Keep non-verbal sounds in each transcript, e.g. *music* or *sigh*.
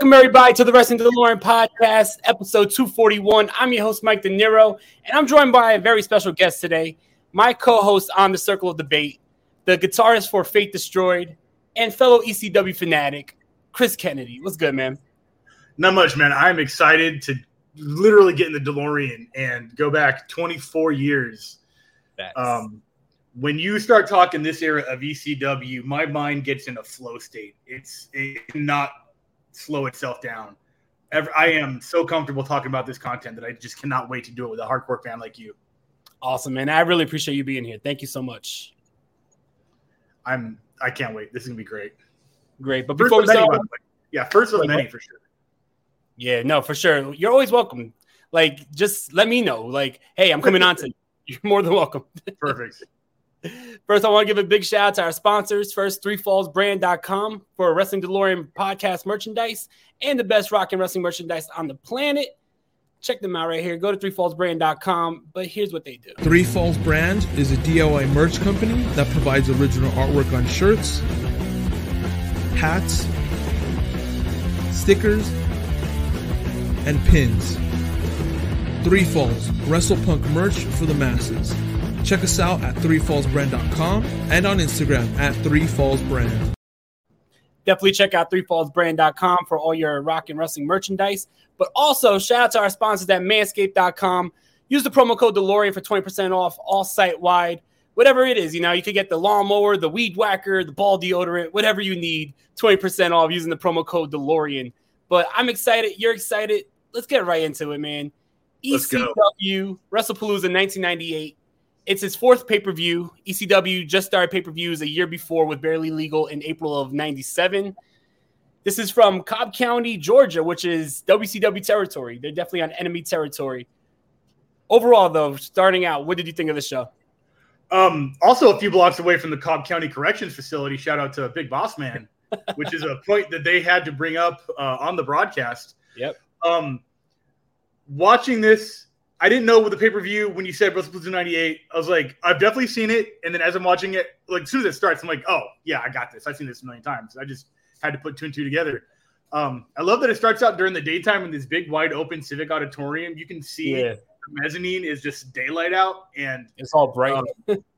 Welcome everybody to the Wrestling DeLorean podcast, episode 241. I'm your host, Mike Dinero, and I'm joined by a very special guest today, my co-host on the Circle of Debate, the guitarist for Fate Destroyed, and fellow ECW fanatic, Chris Kennedy. What's good, man? Not much, man. I'm excited to literally get in the DeLorean and go back 24 years. Um, when you start talking this era of ECW, my mind gets in a flow state. It's it not slow itself down. Ever, I am so comfortable talking about this content that I just cannot wait to do it with a hardcore fan like you. awesome, man. I really appreciate you being here. Thank you so much. I'm I can't wait. This is gonna be great. Great. But before of we many, start, way. yeah, first of many for sure. yeah, no, for sure. You're always welcome. Like, just let me know. Like, hey, I'm coming on to you. *laughs* You're more than welcome. Perfect. First, I want to give a big shout out to our sponsors. First, threefallsbrand.com for Wrestling DeLorean podcast merchandise and the best rock and wrestling merchandise on the planet. Check them out right here. Go to threefallsbrand.com. But here's what they do. Three Falls Brand is a DIY merch company that provides original artwork on shirts, hats, stickers, and pins. Three Falls, WrestlePunk merch for the masses. Check us out at threefallsbrand.com and on Instagram at threefallsbrand. Definitely check out threefallsbrand.com for all your rock and wrestling merchandise. But also, shout out to our sponsors at manscaped.com. Use the promo code DeLorean for 20% off all site wide. Whatever it is, you know, you could get the lawnmower, the weed whacker, the ball deodorant, whatever you need, 20% off using the promo code DeLorean. But I'm excited. You're excited. Let's get right into it, man. Let's go. ECW WrestlePalooza 1998. It's his fourth pay per view. ECW just started pay per views a year before with Barely Legal in April of 97. This is from Cobb County, Georgia, which is WCW territory. They're definitely on enemy territory. overall, though, starting out, what did you think of the show? Um, also, a few blocks away from the Cobb County Corrections Facility. Shout out to Big Boss Man, *laughs* which is a point that they had to bring up uh, on the broadcast. Yep. Um, watching this, I didn't know with the pay per view when you said WrestlePalooza 98. I was like, I've definitely seen it. And then as I'm watching it, like as soon as it starts, I'm like, oh, yeah, I got this. I've seen this a million times. I just had to put two and two together. Um, I love that it starts out during the daytime in this big, wide open civic auditorium. You can see yeah. the mezzanine is just daylight out, and it's all bright. Um,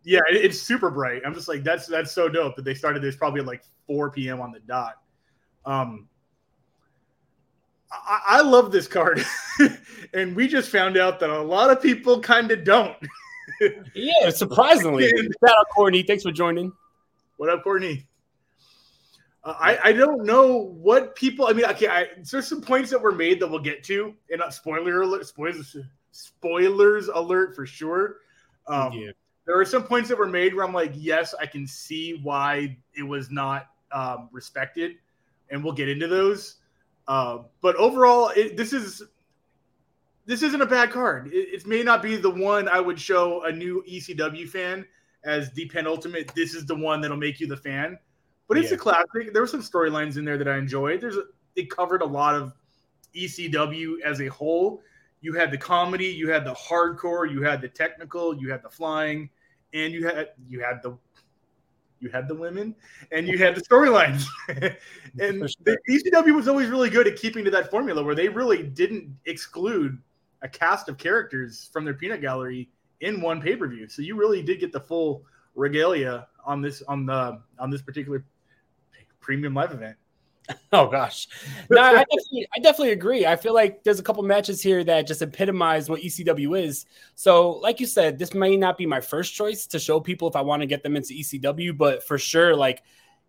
yeah, it, it's super bright. I'm just like, that's that's so dope that they started this probably at like 4 p.m. on the dot. Um, I, I love this card, *laughs* and we just found out that a lot of people kind of don't. *laughs* yeah, surprisingly. Shout out Courtney. Thanks for joining. What up, Courtney? Uh, I, I don't know what people. I mean, okay, I, there's some points that were made that we'll get to, and not spoiler alert, spoilers, spoilers alert for sure. Um, yeah. There are some points that were made where I'm like, yes, I can see why it was not um, respected, and we'll get into those. Uh, but overall, it, this is this isn't a bad card. It, it, may not be the one I would show a new ECW fan as the penultimate. This is the one that'll make you the fan but it's yeah. a classic. There were some storylines in there that I enjoyed. There's a, it covered a lot of ECW as a whole. You had the comedy, you had the hardcore, you had the technical, you had the flying, and you had you had the you had the women and you had the storylines. *laughs* and the ECW was always really good at keeping to that formula where they really didn't exclude a cast of characters from their peanut gallery in one pay-per-view. So you really did get the full regalia on this on the on this particular premium live event. *laughs* Oh gosh, no, I definitely, I definitely agree. I feel like there's a couple matches here that just epitomize what ECW is. So, like you said, this may not be my first choice to show people if I want to get them into ECW, but for sure, like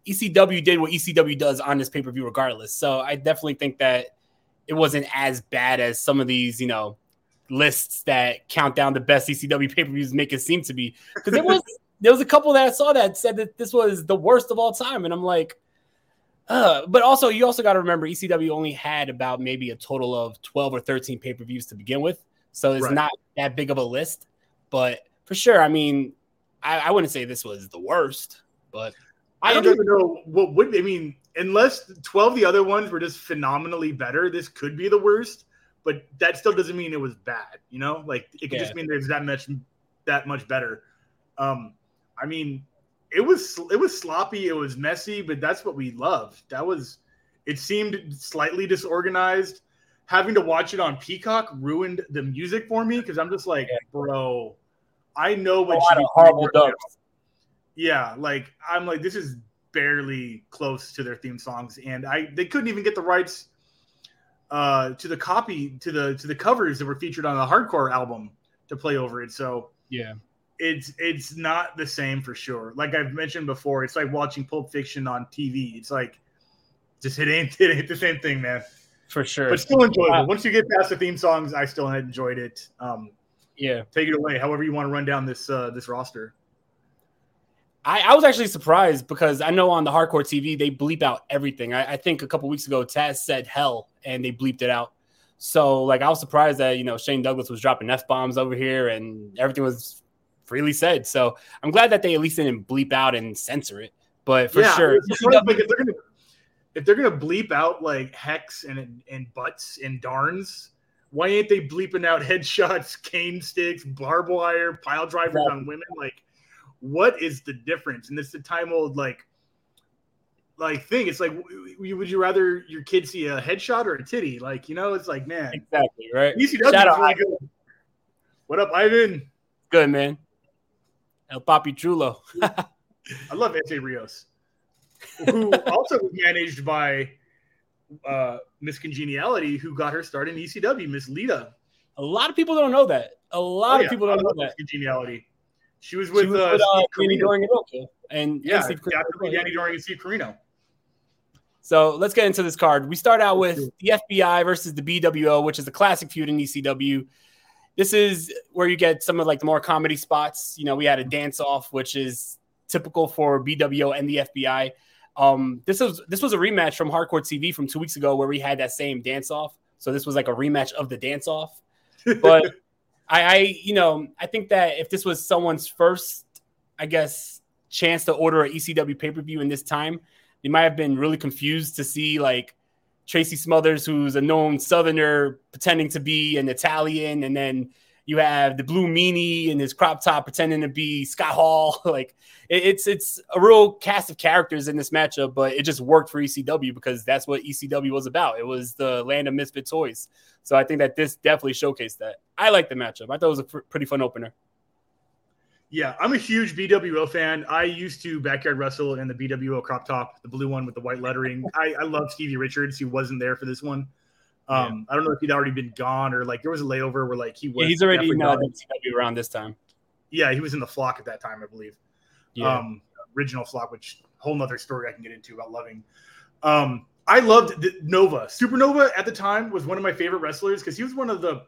ECW did what ECW does on this pay per view, regardless. So, I definitely think that it wasn't as bad as some of these, you know, lists that count down the best ECW pay per views make it seem to be. Because it was *laughs* there was a couple that I saw that said that this was the worst of all time, and I'm like uh, but also, you also got to remember ECW only had about maybe a total of 12 or 13 pay per views to begin with. So it's right. not that big of a list. But for sure, I mean, I, I wouldn't say this was the worst, but I don't even know what would I mean, unless 12 the other ones were just phenomenally better, this could be the worst, but that still doesn't mean it was bad, you know? Like it could yeah. just mean there's that much that much better. Um, I mean, it was it was sloppy, it was messy, but that's what we loved. That was it seemed slightly disorganized. Having to watch it on Peacock ruined the music for me because I'm just like, bro, I know what you horrible dubs. Yeah, like I'm like this is barely close to their theme songs, and I they couldn't even get the rights uh, to the copy to the to the covers that were featured on the hardcore album to play over it. So yeah, it's it's not the same for sure. Like I've mentioned before, it's like watching Pulp Fiction on TV. It's like just it ain't *laughs* it ain't the same thing, man. For sure, but still enjoyable. Uh, Once you get past the theme songs, I still enjoyed it. Um, yeah, take it away. However you want to run down this uh, this roster. I, I, was actually surprised because I know on the hardcore TV they bleep out everything. I, I think a couple weeks ago Taz said hell and they bleeped it out. So like I was surprised that you know Shane Douglas was dropping f bombs over here and everything was freely said. So I'm glad that they at least didn't bleep out and censor it. But for yeah, sure, if they're gonna if they're gonna bleep out like hex and and butts and darns, why ain't they bleeping out headshots, *laughs* cane sticks, barbed wire, pile drivers on women? Like, what is the difference? And it's the time old like like thing. It's like, would you rather your kid see a headshot or a titty? Like, you know, it's like, man, exactly right. ECW Shout out, really good. What up, Ivan? Good man. El Papi Chulo. *laughs* I love Essa Rios, *laughs* who also was managed by uh, Miss Congeniality, who got her start in ECW, Miss Lita. A lot of people don't know that. A lot oh, yeah. of people don't know that. Congeniality. She was with, she was uh, with uh, Danny Doring and And yeah, Steve Danny Doring and Steve Corino. So let's get into this card. We start out with the FBI versus the BWO, which is a classic feud in ECW this is where you get some of like the more comedy spots. You know, we had a dance off, which is typical for BWO and the FBI. Um, this was this was a rematch from Hardcore TV from two weeks ago where we had that same dance off. So this was like a rematch of the dance off. But *laughs* I, I, you know, I think that if this was someone's first, I guess, chance to order a ECW pay per view in this time, they might have been really confused to see like Tracy Smothers, who's a known Southerner, pretending to be an Italian, and then you have the blue meanie and his crop top pretending to be Scott Hall. *laughs* like it's it's a real cast of characters in this matchup, but it just worked for ECW because that's what ECW was about. It was the land of misfit toys. So I think that this definitely showcased that. I like the matchup. I thought it was a pr- pretty fun opener. Yeah, I'm a huge BWO fan. I used to backyard wrestle in the BWO crop top, the blue one with the white lettering. *laughs* I, I love Stevie Richards. He wasn't there for this one. Um, yeah. I don't know if he'd already been gone or like there was a layover where like he was. Yeah, he's already in uh, around this time. Yeah, he was in the flock at that time, I believe. Yeah. Um, original flock, which whole nother story I can get into about loving. Um, I loved the, Nova. Supernova at the time was one of my favorite wrestlers because he was one of the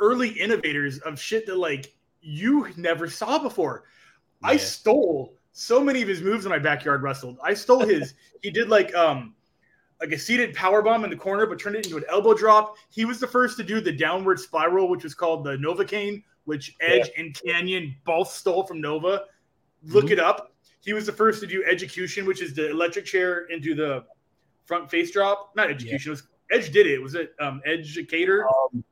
early innovators of shit that like you never saw before. Yeah. I stole so many of his moves in my backyard wrestled. I stole his. *laughs* he did like um like a seated power bomb in the corner, but turned it into an elbow drop. He was the first to do the downward spiral, which was called the Novocaine, which Edge yeah. and Kanyon both stole from Nova. Look mm-hmm. it up. He was the first to do Edgecution, which is the electric chair into the front face drop. Not Edgecution. Yeah. Was, Edge did it. Was it um, Educator? Um,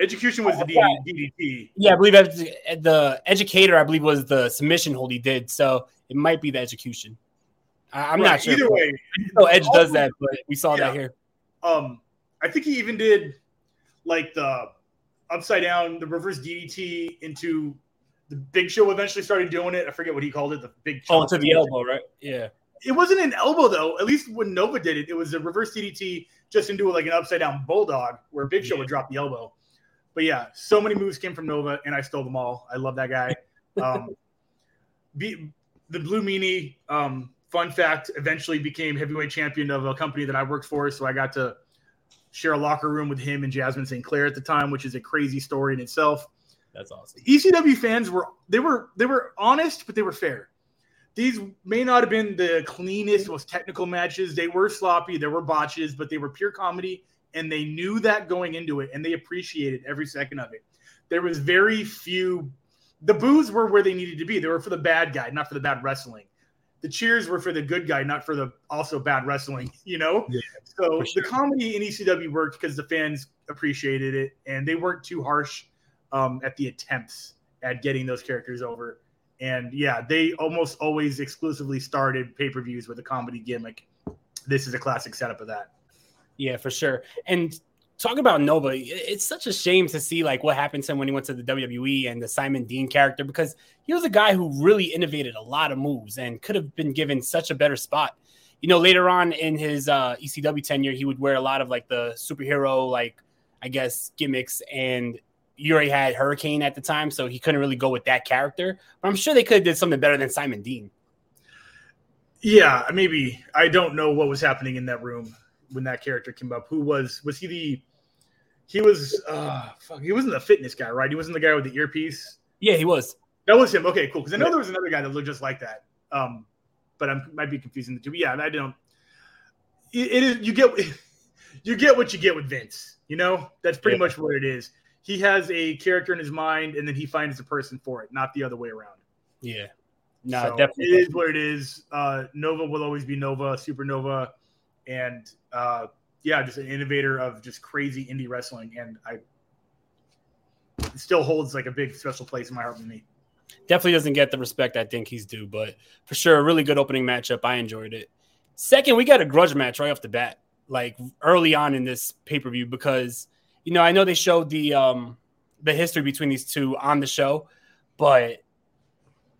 Edgecution was the DDT. Yeah, I believe the Educator. I believe was the submission hold he did. So it might be the Execution. I'm right, not sure. Either way, no Edge does that, but we saw yeah. that here. Um, I think he even did like the upside down, the reverse DDT into the Big Show. Eventually started doing it. I forget what he called it. The big oh, to the elbow, right? Yeah. It wasn't an elbow though. At least when Nova did it, it was a reverse DDT just into like an upside down bulldog where Big Show yeah. would drop the elbow. But yeah, so many moves came from Nova, and I stole them all. I love that guy. Um, *laughs* be, the Blue Meanie, um, fun fact, eventually became heavyweight champion of a company that I worked for. So I got to share a locker room with him and Jasmine St. Clair at the time, which is a crazy story in itself. That's awesome. ECW fans were they were they were honest, but they were fair. These may not have been the cleanest, most technical matches. They were sloppy, there were botches, but they were pure comedy, and they knew that going into it, and they appreciated every second of it. There was very few. The boos were where they needed to be. They were for the bad guy, not for the bad wrestling the cheers were for the good guy, not for the also bad wrestling, *laughs* you know? Yeah, so sure. the comedy in ECW worked because the fans appreciated it and they weren't too harsh um, at the attempts at getting those characters over. And yeah, they almost always exclusively started pay per views with a comedy gimmick. This is a classic setup of that. Yeah, for sure. And talk about Nova. It's such a shame to see like what happened to him when he went to the WWE and the Simon Dean character because he was a guy who really innovated a lot of moves and could have been given such a better spot. You know, later on in his uh, ECW tenure, he would wear a lot of like the superhero, like I guess gimmicks, and already had Hurricane at the time, so he couldn't really go with that character. But I'm sure they could have did something better than Simon Dean. Yeah, maybe. I don't know what was happening in that room when that character came up. Who was was he the he was uh fuck, he wasn't the fitness guy, right? He wasn't the guy with the earpiece. Yeah, he was. That was him. Okay, cool. Because I know there was another guy that looked just like that. Um, but I might be confusing the two. But yeah, I don't. It, it is you get *laughs* you get what you get with Vince. You know, that's pretty yeah. much what it is. He has a character in his mind, and then he finds a person for it, not the other way around. Yeah. No, so definitely. It is what it is. Uh, Nova will always be Nova, Supernova, and uh, yeah, just an innovator of just crazy indie wrestling, and I still holds like a big special place in my heart with me. Definitely doesn't get the respect I think he's due, but for sure, a really good opening matchup. I enjoyed it. Second, we got a grudge match right off the bat, like early on in this pay per view, because you know I know they showed the um the history between these two on the show, but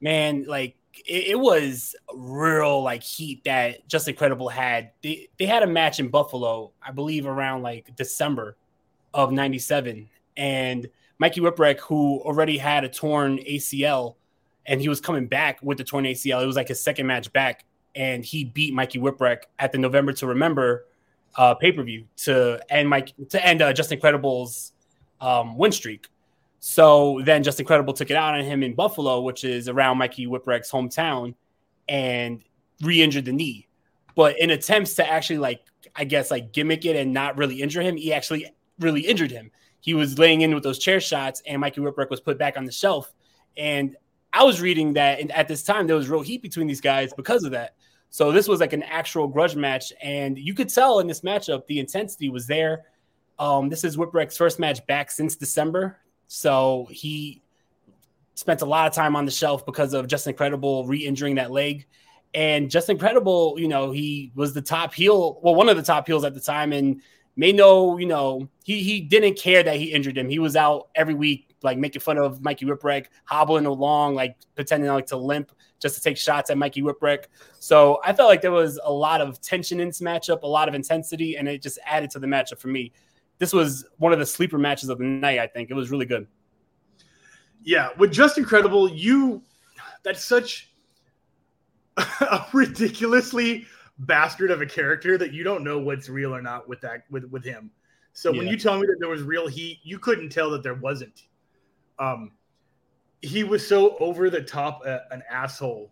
man, like it, it, was real like heat that Justin Credible had. They they had a match in Buffalo, I believe, around like December of '97, and Mikey Whipwreck, who already had a torn ACL, and he was coming back with the torn ACL. It was like his second match back, and he beat Mikey Whipwreck at the November to Remember uh, pay per view to end Mike to end uh, Justin Credible's um, win streak. So then Justin Credible took it out on him in Buffalo, which is around Mikey Whipwreck's hometown, and re-injured the knee. But in attempts to actually like, I guess like gimmick it and not really injure him, he actually really injured him. he was laying in with those chair shots, and Mikey Whipwreck was put back on the shelf. And I was reading that and at this time there was real heat between these guys because of that. So this was like an actual grudge match, and you could tell in this matchup the intensity was there. Um, this is Whipwreck's first match back since December, so he spent a lot of time on the shelf because of Justin Credible re-injuring that leg. And Justin Credible, you know, he was the top heel, well, one of the top heels at the time, and made no, you know, he he didn't care that he injured him. He was out every week, like making fun of Mikey Whipwreck, hobbling along, like pretending like to limp just to take shots at Mikey Whipwreck. So I felt like there was a lot of tension in this matchup, a lot of intensity, and it just added to the matchup for me. This was one of the sleeper matches of the night. I think it was really good. Yeah, with Justin Credible, you that's such *laughs* a ridiculously bastard of a character that you don't know what's real or not with that with with him. So yeah. when you tell me that there was real heat, you couldn't tell that there wasn't. Um, he was so over the top uh, an asshole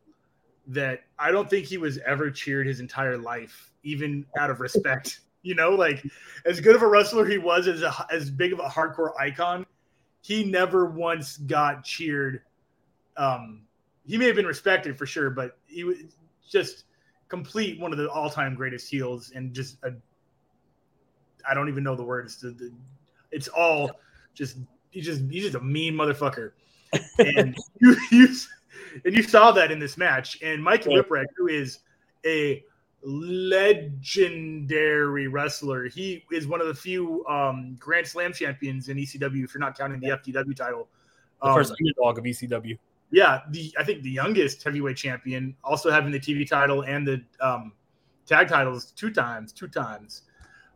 that I don't think he was ever cheered his entire life, even out of respect. You know, like as good of a wrestler he was, as a, as big of a hardcore icon, he never once got cheered. Um, he may have been respected for sure, but he was just complete one of the all-time greatest heels and just a I don't even know the words. It's all just he's just he's just a mean motherfucker, and *laughs* you you and you saw that in this match. And Mike yeah. Whipwreck, who is a legendary wrestler, he is one of the few um, Grand Slam champions in ECW. If you're not counting the FTW title, the um, first underdog of ECW. Yeah, the I think the youngest heavyweight champion, also having the TV title and the um, tag titles two times, two times.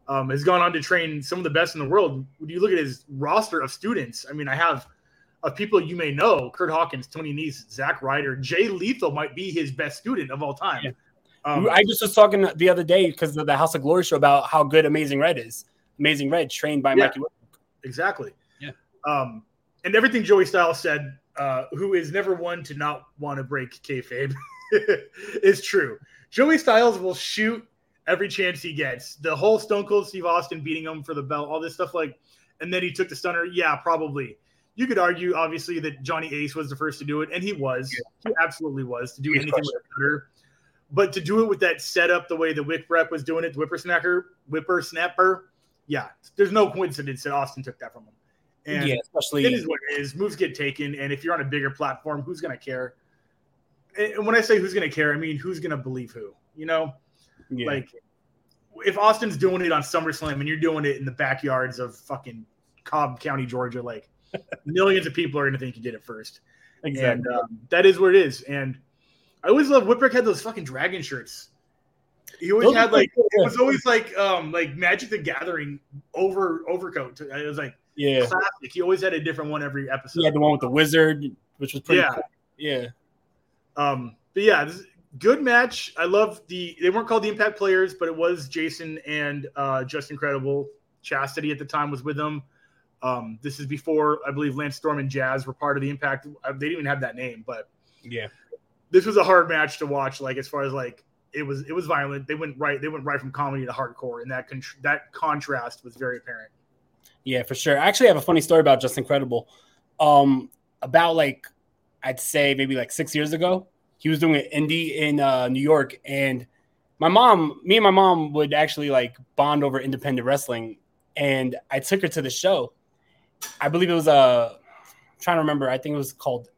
Um, has gone on to train some of the best in the world. When you look at his roster of students, I mean, I have of people you may know: Kurt Hawkins, Tony Nese, Zack Ryder, Jay Lethal might be his best student of all time. Yeah. Um, I just was talking the other day because of the House of Glory show about how good Amazing Red is. Amazing Red, trained by yeah, Mikey. Exactly. Yeah. Um, and everything Joey Styles said uh, who is never one to not want to break kayfabe, *laughs* is true. Joey Styles will shoot every chance he gets. The whole Stone Cold Steve Austin beating him for the belt, all this stuff like, and then he took the stunner. Yeah, probably. You could argue, obviously, that Johnny Ace was the first to do it, and he was. Yeah. He absolutely was to do He's anything with a cutter. But to do it with that setup, the way the Whip was doing it, the whippersnapper, whippersnapper, yeah, there's no coincidence that Austin took that from him. And yeah, especially it is what it is. Moves get taken, and if you're on a bigger platform, who's going to care? And when I say who's going to care, I mean who's going to believe who. You know, yeah. like if Austin's doing it on SummerSlam and you're doing it in the backyards of fucking Cobb County, Georgia, like *laughs* millions of people are going to think you did it first. Exactly. And um, that is where it is. And I always love Whipwreck had those fucking dragon shirts. He always those had like it was always like um like Magic the Gathering over overcoat. It was like yeah. Classic. He always had a different one every episode. He had the one with the wizard, which was pretty yeah. Cool. Yeah. Um, but yeah, this good match. I love the they weren't called the impact players, but it was Jason and uh Justin Credible. Chastity at the time was with them. Um, this is before I believe Lance Storm and Jazz were part of the impact. Uh, they didn't even have that name, but yeah. This was a hard match to watch, like as far as like it was it was violent. They went right they went right from comedy to hardcore, and that con- that contrast was very apparent. Yeah, for sure. I actually have a funny story about Justin Credible. Um, about like I'd say maybe like six years ago, he was doing an indie in uh, New York, and my mom, me and my mom would actually like bond over independent wrestling, and I took her to the show. I believe it was a. Uh, trying to remember. I think it was called.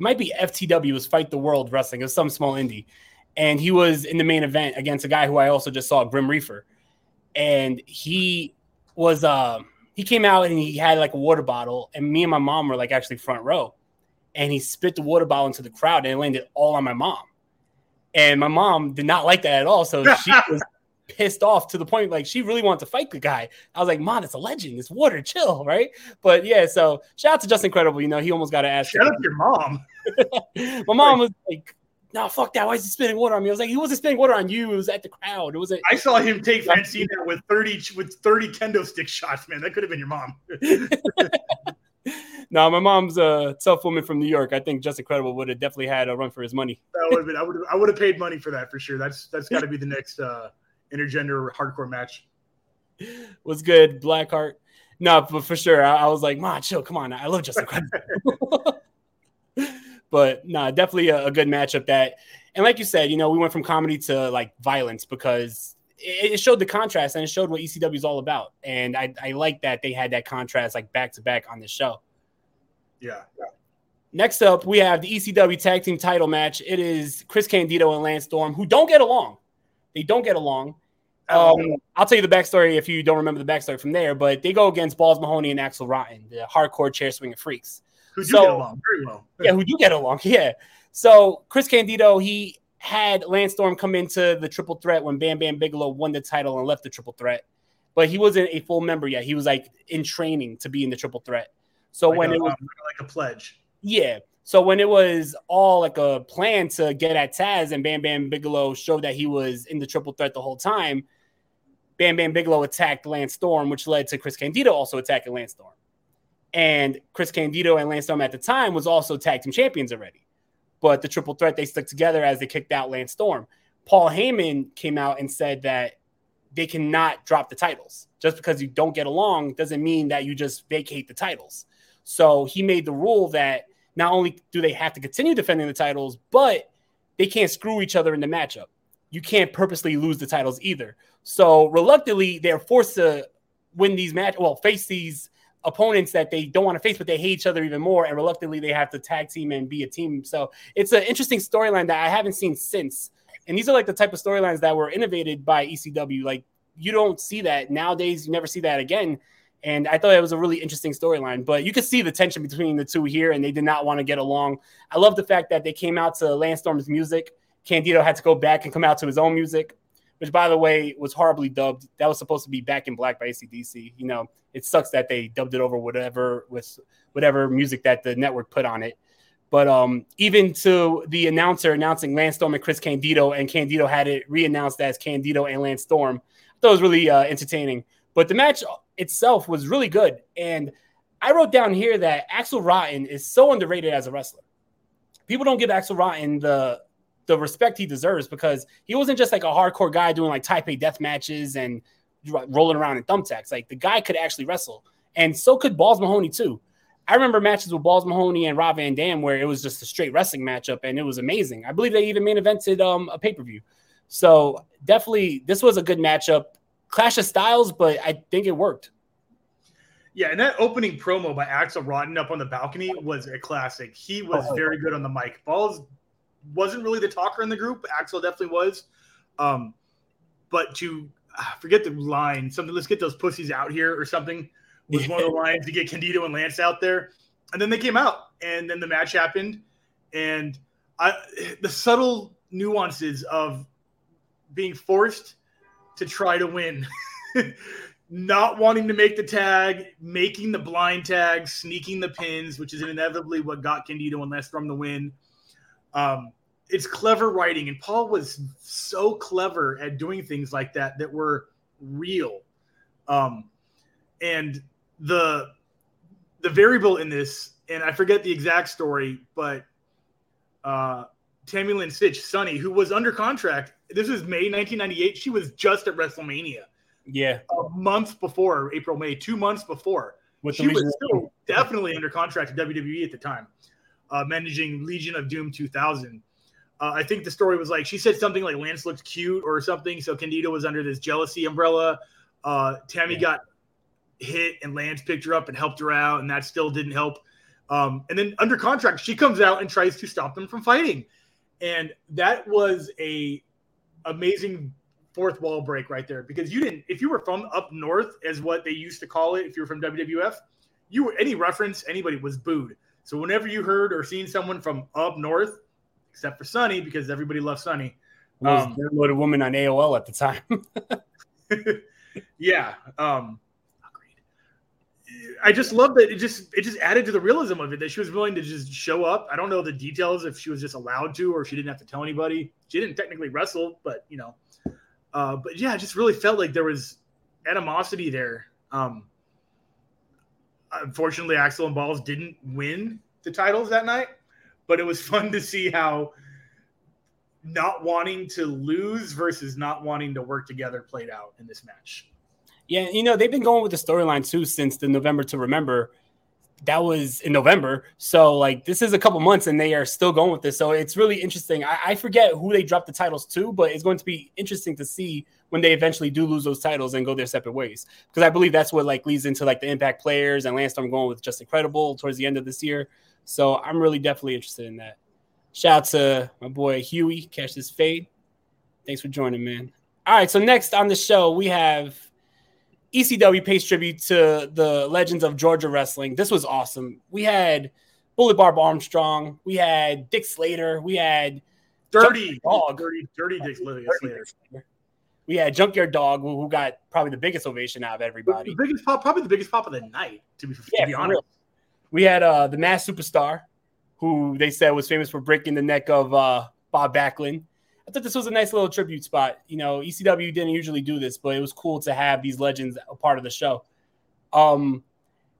It might be FTW. Was Fight the World Wrestling. It was some small indie, and he was in the main event against a guy who I also just saw, Grim Reaper, and he was uh he came out and he had like a water bottle, and me and my mom were like actually front row, and he spit the water bottle into the crowd and it landed all on my mom, and my mom did not like that at all, so she *laughs* was pissed off to the point like she really wanted to fight the guy. I was like, "Mom, it's a legend. It's water. Chill, right?" But yeah, so shout out to Justin Credible. You know, he almost got to ask. Shout out to your mom. *laughs* my mom was like, no, fuck that. Why is he spitting water on me? I was like, he wasn't spitting water on you. It was at the crowd. It was. Like I saw him take Francine with thirty with thirty kendo stick shots. Man, that could have been your mom. *laughs* no, my mom's a tough woman from New York. I think Justin Credible would have definitely had a run for his money. that would have been. I would. I would have paid money for that for sure. That's that's got to be the next uh, intergender hardcore match. Was good, Blackheart. no, but for sure, I, I was like, "Ma, chill, come on, I love Justin Credible." *laughs* but no, nah, definitely a, a, good matchup. That and like you said, you know, we went from comedy to like violence because it, it showed the contrast and it showed what ECW is all about. And I, I like that they had that contrast like back to back on the show. Yeah. yeah. Next up, we have the ECW Tag Team Title match. It is Chris Candido and Lance Storm, who don't get along. They don't get along. Um, I'll tell you the backstory if you don't remember the backstory from there, but they go against Balls Mahoney and Axel Rotten, the hardcore chair swinging freaks. Who do so, get along very well. yeah, who do get along. *laughs* Yeah. So Chris Candido, he had Lance Storm come into the triple threat when Bam Bam Bigelow won the title and left the triple threat, but he wasn't a full member yet. He was like in training to be in the triple threat. So like when a, it was like a pledge, yeah. So when it was all like a plan to get at Taz and Bam Bam Bigelow showed that he was in the triple threat the whole time, Bam Bam Bigelow attacked Lance Storm, which led to Chris Candido also attacking Lance Storm. And Chris Candido and Lance Storm at the time was also tag team champions already. But the triple threat, they stuck together as they kicked out Lance Storm. Paul Heyman came out and said that they cannot drop the titles. Just because you don't get along doesn't mean that you just vacate the titles. So he made the rule that not only do they have to continue defending the titles, but they can't screw each other in the matchup. You can't purposely lose the titles either. So reluctantly, they're forced to win these match. Well, face these opponents that they don't want to face, but they hate each other even more. And reluctantly, they have to tag team and be a team. So it's an interesting storyline that I haven't seen since. And these are like the type of storylines that were innovated by ECW. Like you don't see that nowadays. You never see that again. And I thought it was a really interesting storyline. But you could see the tension between the two here, and they did not want to get along. I love the fact that they came out to Lance Storm's music. Candido had to go back and come out to his own music which by the way was horribly dubbed. That was supposed to be Back in Black by ACDC. You know, it sucks that they dubbed it over whatever with whatever music that the network put on it. But um, even to the announcer announcing Lance Storm and Chris Candido, and Candido had it re-announced as Candido and Lance Storm. I thought it was really uh, entertaining. But the match itself was really good. And I wrote down here that Axel Rotten is so underrated as a wrestler. People don't give Axel Rotten the the respect he deserves because he wasn't just like a hardcore guy doing like Taipei death matches and rolling around in thumbtacks. Like the guy could actually wrestle, and so could Balls Mahoney too. I remember matches with Balls Mahoney and Rob Van Dam where it was just a straight wrestling matchup and it was amazing. I believe they even main evented um, a pay per view. So definitely, this was a good matchup. Clash of styles, but I think it worked. Yeah, and that opening promo by Axel Rotten up on the balcony was a classic. He was oh, very good on the mic. Balls wasn't really the talker in the group. Axel definitely was. Um, but to uh, forget the line, something, let's get those pussies out here or something was one of the *laughs* lines to get Candido and Lance out there. And then they came out and then the match happened. And I, the subtle nuances of being forced to try to win, *laughs* not wanting to make the tag, making the blind tag, sneaking the pins, which is inevitably what got Candido and Lance from the win um, it's clever writing, and Paul was so clever at doing things like that that were real. Um, and the the variable in this, and I forget the exact story, but uh, Tammy Lynn Sytch, Sunny, who was under contract. This was May 1998. She was just at WrestleMania. Yeah, a month before April, May, two months before. With she was still definitely under contract to WWE at the time uh, managing Legion of Doom 2000. Uh, I think the story was like she said something like Lance looked cute or something. So Candido was under this jealousy umbrella. Uh, Tammy yeah. got hit and Lance picked her up and helped her out, and that still didn't help. Um, and then under contract, she comes out and tries to stop them from fighting, and that was a amazing fourth wall break right there because you didn't if you were from up north as what they used to call it if you were from WWF, you were any reference anybody was booed. So whenever you heard or seen someone from up north, except for Sunny, because everybody loves Sunny, was um, downloaded woman on AOL at the time. *laughs* *laughs* yeah. Um, I just love that it just it just added to the realism of it that she was willing to just show up. I don't know the details if she was just allowed to or if she didn't have to tell anybody. She didn't technically wrestle, but you know, uh, but yeah, I just really felt like there was animosity there. Um, unfortunately, Axel and Balls didn't win the titles that night, but it was *laughs* fun to see how not wanting to lose versus not wanting to work together played out in this match. Yeah, you know, they've been going with the storyline too since the November to Remember. That was in November. So, like, this is a couple months and they are still going with this. So, it's really interesting. I, I forget who they dropped the titles to, but it's going to be interesting to see when they eventually do lose those titles and go their separate ways. Because I believe that's what like leads into like the impact players and Lance Storm going with Justin Credible towards the end of this year. So I'm really definitely interested in that. Shout out to my boy Huey, catch this fade. Thanks for joining, man. All right, so next on the show we have ECW pays tribute to the legends of Georgia wrestling. This was awesome. We had Bullet Bob Armstrong, we had Dick Slater, we had Dirty Dog, Dirty, Dirty Dick Slater. We had Junkyard Dog, who, who, got probably the biggest ovation out of everybody. The biggest pop, probably the biggest pop of the night, to be, yeah, to be honest. Real. We had uh, the Masked Superstar, who they said was famous for breaking the neck of uh, Bob Backlund. I thought this was a nice little tribute spot. You know, ECW didn't usually do this, but it was cool to have these legends a part of the show. Um,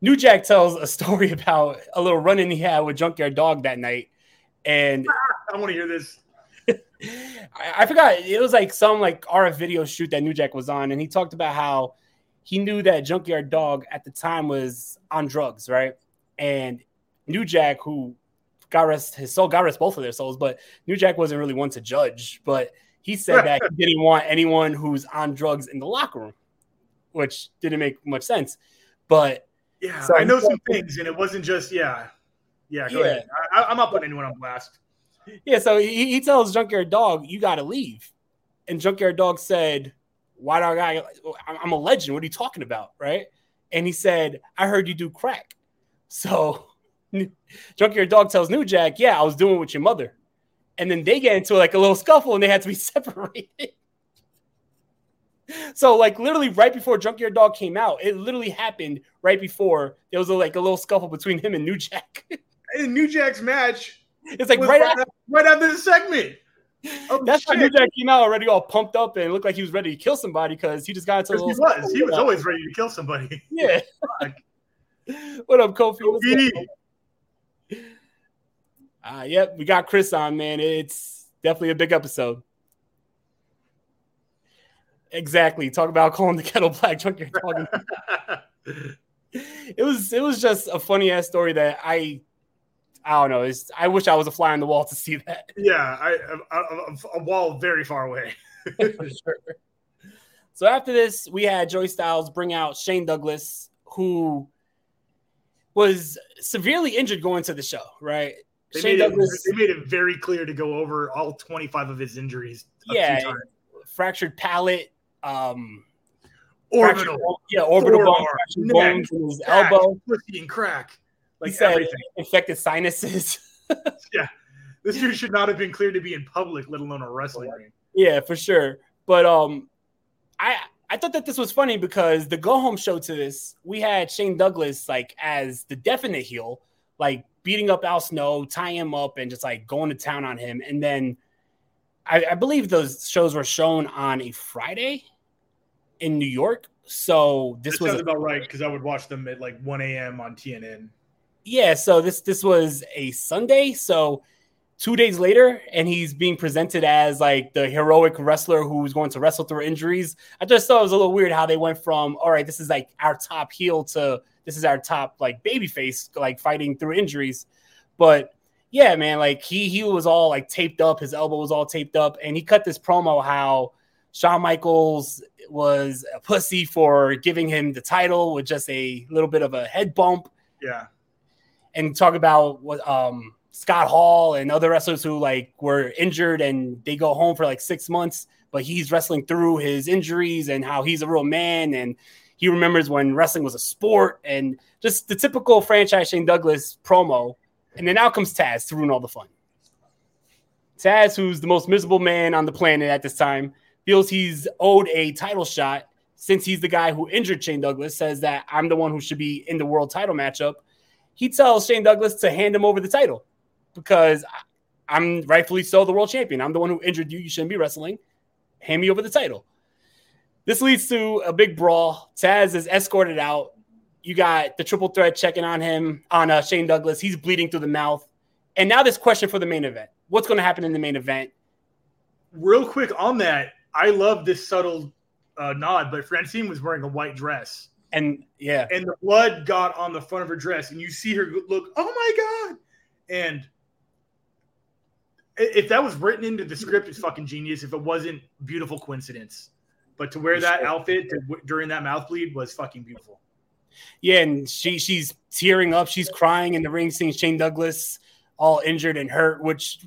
New Jack tells a *laughs* story about a little run-in he had with Junkyard Dog that night, and *laughs* I want to hear this. I, I, forgot it was like some like RF video shoot that New Jack was on, and he talked about how he knew that Junkyard Dog at the time was on drugs, right? And New Jack, who God rest his soul, God rest both of their souls, but New Jack wasn't really one to judge. But he said that he didn't want anyone who's on drugs in the locker room, which didn't make much sense. But yeah, so I know some things, and it wasn't just yeah, yeah. Go yeah. ahead. I, am not putting anyone on blast. Yeah, so he, he tells Junkyard Dog, "You got to leave," and Junkyard Dog said, "Why do I? I'm a legend. What are you talking about, right?" And he said, "I heard you do crack." So *laughs* Junkyard Dog tells New Jack, Yeah, I was doing it with your mother. And then they get into like a little scuffle and they had to be *laughs* separated. so, like, literally right before Junkyard Dog came out, it literally happened right before there was a, like a little scuffle between him and New Jack. *laughs* and New Jack's match. It's like right, right, after, right after the segment. Oh, That's shit. why New Jack came out already all pumped up and looked like he was ready to kill somebody because he just got into a little. He was. He was always ready to kill somebody. Yeah. what up, Kofi? Uh, yep, we got Chris on, man. It's definitely a big episode. Exactly. Talk about *laughs* calling the kettle black. Junkyard talking. *laughs* it was it was just a funny ass story that I I don't know. It's, I wish I was a fly on the wall to see that. Yeah, I, a wall very far away. *laughs* For sure. So after this, we had Joey Styles bring out Shane Douglas, who was severely injured going to the show, right? They, Shane made, Douglas, it, they made it very clear to go over all 25 of his injuries. Yeah, fractured palate, um, orbital, yeah, orbital bone, fractured bones in his crack, elbow, and crack, like he said, everything. infected sinuses. *laughs* yeah, this dude should not have been cleared to be in public, let alone a wrestling ring. Yeah, for sure. But um, I I thought that this was funny because the go home show to this, we had Shane Douglas like as the definite heel, like beating up Al Snow, tying him up, and just like going to town on him. And then I, I believe those shows were shown on a Friday in New York. So this that was sounds a, about right because I would watch them at like 1 a.m. on TNN. Yeah, so this this was a Sunday. So two days later, and he's being presented as like the heroic wrestler who's going to wrestle through injuries. I just thought it was a little weird how they went from all right, this is like our top heel to this is our top like baby face, like fighting through injuries. But yeah, man, like he he was all like taped up, his elbow was all taped up, and he cut this promo how Shawn Michaels was a pussy for giving him the title with just a little bit of a head bump. Yeah. And talk about what um Scott Hall and other wrestlers who like were injured and they go home for like six months, but he's wrestling through his injuries and how he's a real man and he remembers when wrestling was a sport and just the typical franchise Shane Douglas promo. And then out comes Taz to ruin all the fun. Taz, who's the most miserable man on the planet at this time, feels he's owed a title shot since he's the guy who injured Shane Douglas, says that I'm the one who should be in the world title matchup. He tells Shane Douglas to hand him over the title because I'm rightfully so the world champion. I'm the one who injured you. You shouldn't be wrestling. Hand me over the title. This leads to a big brawl. Taz is escorted out. You got the triple threat checking on him on uh, Shane Douglas. He's bleeding through the mouth. And now this question for the main event. What's going to happen in the main event? Real quick on that, I love this subtle uh, nod, but Francine was wearing a white dress. And yeah, and the blood got on the front of her dress, and you see her look, oh my god! And if that was written into the script, it's fucking genius. If it wasn't, beautiful coincidence. But to wear that outfit to, during that mouth bleed was fucking beautiful. Yeah, and she she's tearing up, she's crying in the ring, seeing Shane Douglas all injured and hurt, which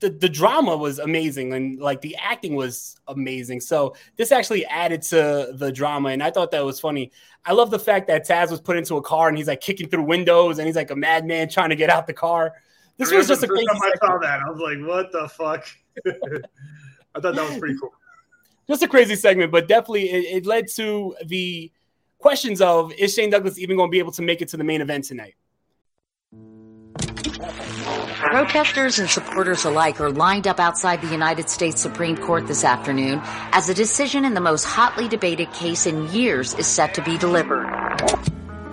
the, the drama was amazing and like the acting was amazing. So this actually added to the drama, and I thought that was funny. I love the fact that Taz was put into a car and he's like kicking through windows and he's like a madman trying to get out the car. This was just a crazy. Time I saw that, I was like, "What the fuck." *laughs* I thought that was pretty cool. Just a crazy segment, but definitely it, it led to the questions of is Shane Douglas even going to be able to make it to the main event tonight? Protesters and supporters alike are lined up outside the United States Supreme Court this afternoon as a decision in the most hotly debated case in years is set to be delivered.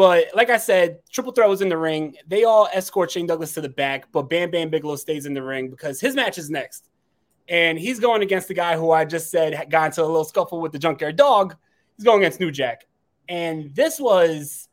But like I said, Triple Threat was in the ring. They all escort Shane Douglas to the back, but Bam Bam Bigelow stays in the ring because his match is next. And he's going against the guy who I just said got into a little scuffle with the junkyard dog. He's going against New Jack. And this was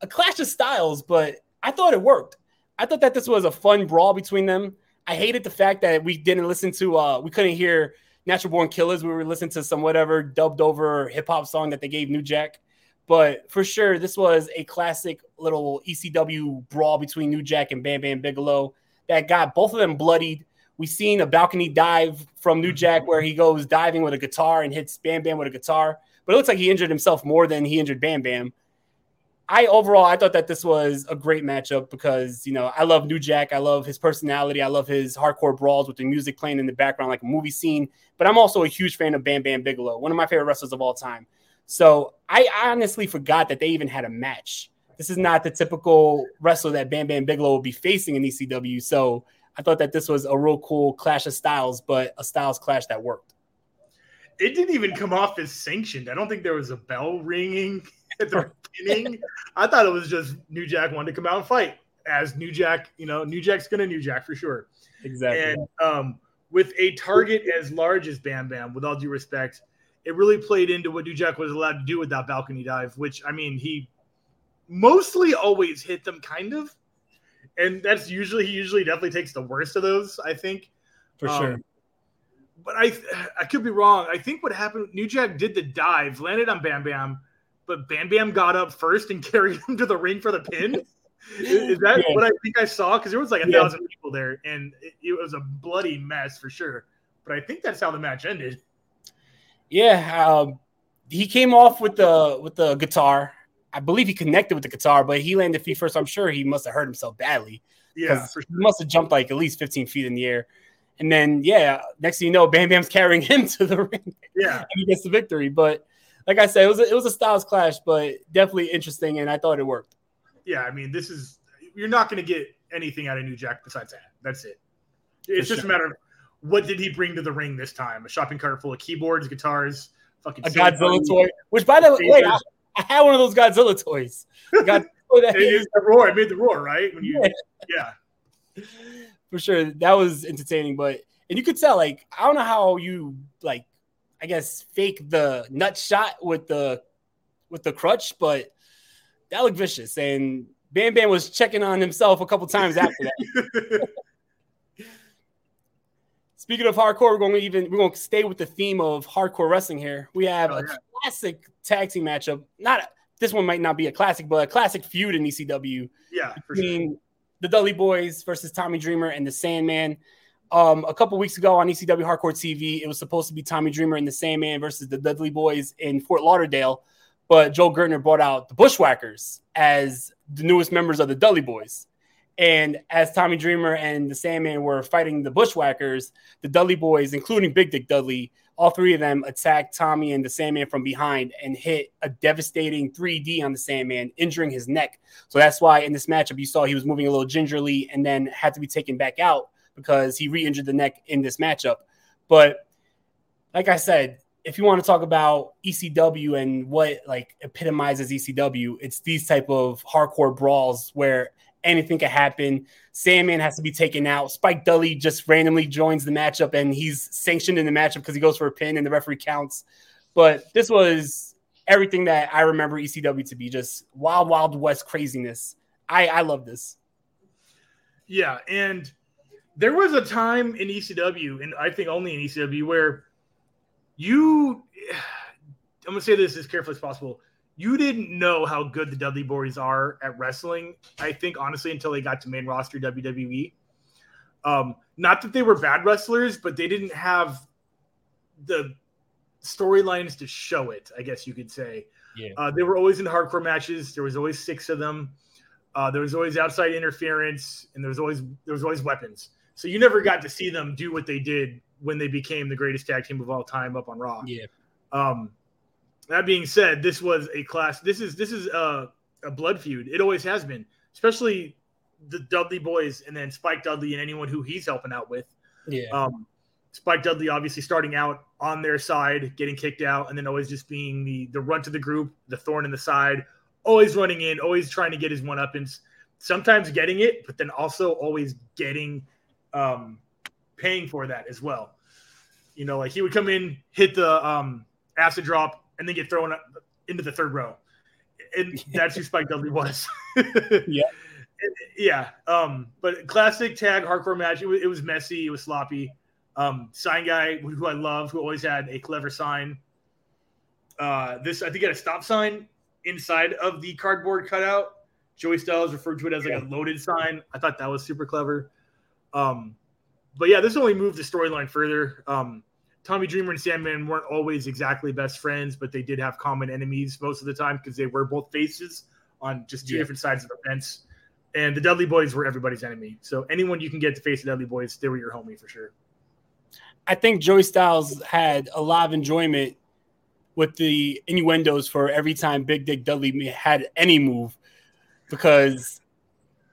a clash of styles, but I thought it worked. I thought that this was a fun brawl between them. I hated the fact that we didn't listen to, uh, we couldn't hear Natural Born Killers. We were listening to some whatever dubbed over hip hop song that they gave New Jack. But for sure, this was a classic little ECW brawl between New Jack and Bam Bam Bigelow that got both of them bloodied. We seen a balcony dive from New Jack where he goes diving with a guitar and hits Bam Bam with a guitar, but it looks like he injured himself more than he injured Bam Bam. I overall I thought that this was a great matchup because you know I love New Jack, I love his personality, I love his hardcore brawls with the music playing in the background like a movie scene. But I'm also a huge fan of Bam Bam Bigelow, one of my favorite wrestlers of all time. So I honestly forgot that they even had a match. This is not the typical wrestler that Bam Bam Bigelow will be facing in ECW. So I thought that this was a real cool clash of styles, but a styles clash that worked. It didn't even come off as sanctioned. I don't think there was a bell ringing at the *laughs* beginning. I thought it was just New Jack wanted to come out and fight as New Jack. You know, New Jack's gonna New Jack for sure. Exactly. And um, with a target as large as Bam Bam, with all due respect, it really played into what New Jack was allowed to do with that balcony dive, which I mean, he mostly always hit them kind of. And that's usually he usually definitely takes the worst of those, I think. For um, sure. But I I could be wrong. I think what happened, New Jack did the dive, landed on Bam Bam, but Bam Bam got up first and *laughs* carried him to the ring for the pin. is, that yeah. what I think I saw? Because there was like a yeah. thousand people there, and it, it was a bloody mess for sure. But I think that's how the match ended. Yeah, um, he came off with the with the guitar. I believe he connected with the guitar, but he landed feet first. I'm sure he must have hurt himself badly. Yeah, sure. he must have jumped like at least 15 feet in the air. And then, yeah, next thing you know, Bam Bam's carrying *laughs* him to the ring. Yeah, *laughs* and he gets the victory. But like I said, it was a, it was a styles clash, but definitely interesting, and I thought it worked. Yeah, I mean, this is you're not going to get anything out of New Jack besides that. That's it. It's For just sure. a matter of what did he bring to the ring this time? A shopping cart full of keyboards, guitars, fucking a Godzilla toy. Which, by the way, I, I, had one of those Godzilla toys. *laughs* That it is the roar. It made the roar, right? When you, yeah. yeah. *laughs* For sure, that was entertaining. But and you could tell, like, I don't know how you like, I guess, fake the nut shot with the with the crutch, but that looked vicious. And Bam Bam was checking on himself a couple times after that. *laughs* Speaking of hardcore, we're going to even we're going to stay with the theme of hardcore wrestling here. We have oh, a yeah. classic tag team matchup. Not this one might not be a classic, but a classic feud in ECW. Yeah, between sure. the Dudley Boys versus Tommy Dreamer and the Sandman. Um, a couple weeks ago on ECW Hardcore TV, it was supposed to be Tommy Dreamer and the Sandman versus the Dudley Boys in Fort Lauderdale, but Joel Gertner brought out the Bushwhackers as the newest members of the Dudley Boys. And as Tommy Dreamer and the Sandman were fighting the Bushwhackers, the Dudley boys, including Big Dick Dudley, all three of them attacked Tommy and the Sandman from behind and hit a devastating 3D on the Sandman, injuring his neck. So that's why in this matchup you saw he was moving a little gingerly and then had to be taken back out because he re-injured the neck in this matchup. But like I said, if you want to talk about ECW and what like epitomizes ECW, it's these type of hardcore brawls where anything could happen. Sandman has to be taken out. Spike Dudley just randomly joins the matchup and he's sanctioned in the matchup because he goes for a pin and the referee counts. But this was everything that I remember ECW to be just wild, wild west craziness. I, I love this. Yeah. And there was a time in ECW, and I think only in ECW, where you, *sighs* I'm going to say this as carefully as possible you didn't know how good the Dudley Boys are at wrestling. I think honestly until they got to main roster WWE. Um, not that they were bad wrestlers, but they didn't have the storylines to show it. I guess you could say. Yeah. Uh, they were always in hardcore matches. There was always six of them. Uh, there was always outside interference, and there was always there was always weapons. So you never got to see them do what they did when they became the greatest tag team of all time up on Raw. Yeah. Um, that being said, this was a class. This is this is a, a blood feud. It always has been, especially the Dudley boys, and then Spike Dudley and anyone who he's helping out with. Yeah. Um, Spike Dudley obviously starting out on their side, getting kicked out, and then always just being the the runt of the group, the thorn in the side, always running in, always trying to get his one up, and sometimes getting it, but then also always getting um, paying for that as well. You know, like he would come in, hit the um, acid drop, and then get thrown up into the third row. And *laughs* that's who Spike Dudley was. *laughs* yeah. Yeah. Um, but classic tag hardcore match. It was, it was messy. It was sloppy. Um, sign guy who I love, who always had a clever sign. Uh, this I think had a stop sign inside of the cardboard cutout. Joey Styles referred to it as like yeah. a loaded sign. I thought that was super clever. Um, but yeah, this only moved the storyline further. Um, Tommy Dreamer and Sandman weren't always exactly best friends, but they did have common enemies most of the time because they were both faces on just two yeah. different sides of the fence. And the Dudley Boys were everybody's enemy. So anyone you can get to face the Dudley Boys, they were your homie for sure. I think Joey Styles had a lot of enjoyment with the innuendos for every time Big Dick Dudley had any move because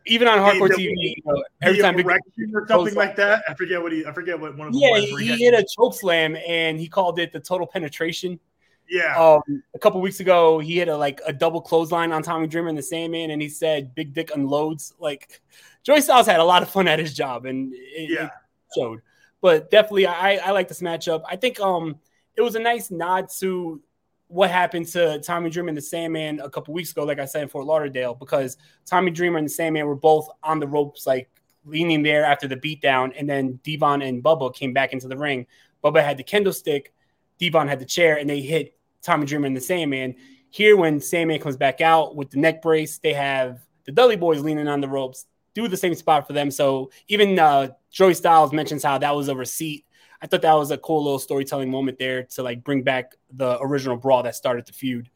even on hardcore TV, you know, every time big, or something like that. I forget what he. I forget what one of the Yeah, he, he hit a choke slam and he called it the total penetration. Yeah. Um, a couple weeks ago, he hit a like a double clothesline on Tommy Dreamer and the Sandman, and he said "Big Dick unloads." Like Joey Styles had a lot of fun at his job, and it, yeah. it showed. But definitely, I I like this matchup. I think um it was a nice nod to what happened to Tommy Dreamer and the Sandman a couple weeks ago, like I said in Fort Lauderdale, because Tommy Dreamer and the Sandman were both on the ropes, like leaning there after the beatdown, and then D-Von and Bubba came back into the ring. Bubba had the kendo stick, D-Von had the chair, and they hit Tommy Dreamer and the Sandman. Here, when Sandman comes back out with the neck brace, they have the Dudley Boys leaning on the ropes, do the same spot for them. So even uh, Joey Styles mentions how that was a receipt I thought that was a cool little storytelling moment there to like bring back the original brawl that started the feud.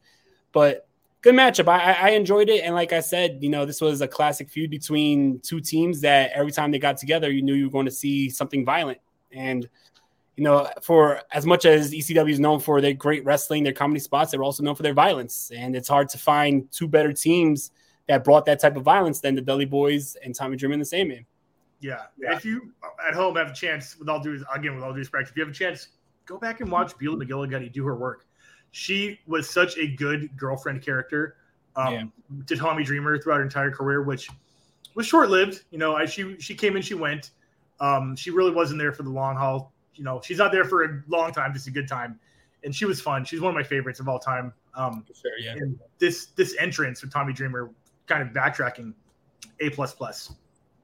But good matchup. I, I enjoyed it, and like I said, you know, this was a classic feud between two teams that every time they got together, you knew you were going to see something violent. And you know, for as much as ECW is known for their great wrestling, their comedy spots, they're also known for their violence. And it's hard to find two better teams that brought that type of violence than the Dudley Boys and Tommy Dreamer and the Sandman. Yeah. yeah. If you at home have a chance, with all due again with all due respect, if you have a chance, go back and watch Beulah McGillicuddy do her work. She was such a good girlfriend character um, yeah. to Tommy Dreamer throughout her entire career, which was short lived. You know, as she she came and she went. Um, she really wasn't there for the long haul. You know, she's not there for a long time, just a good time. And she was fun. She's one of my favorites of all time. Um, sure, yeah. This this entrance with Tommy Dreamer, kind of backtracking, a plus plus.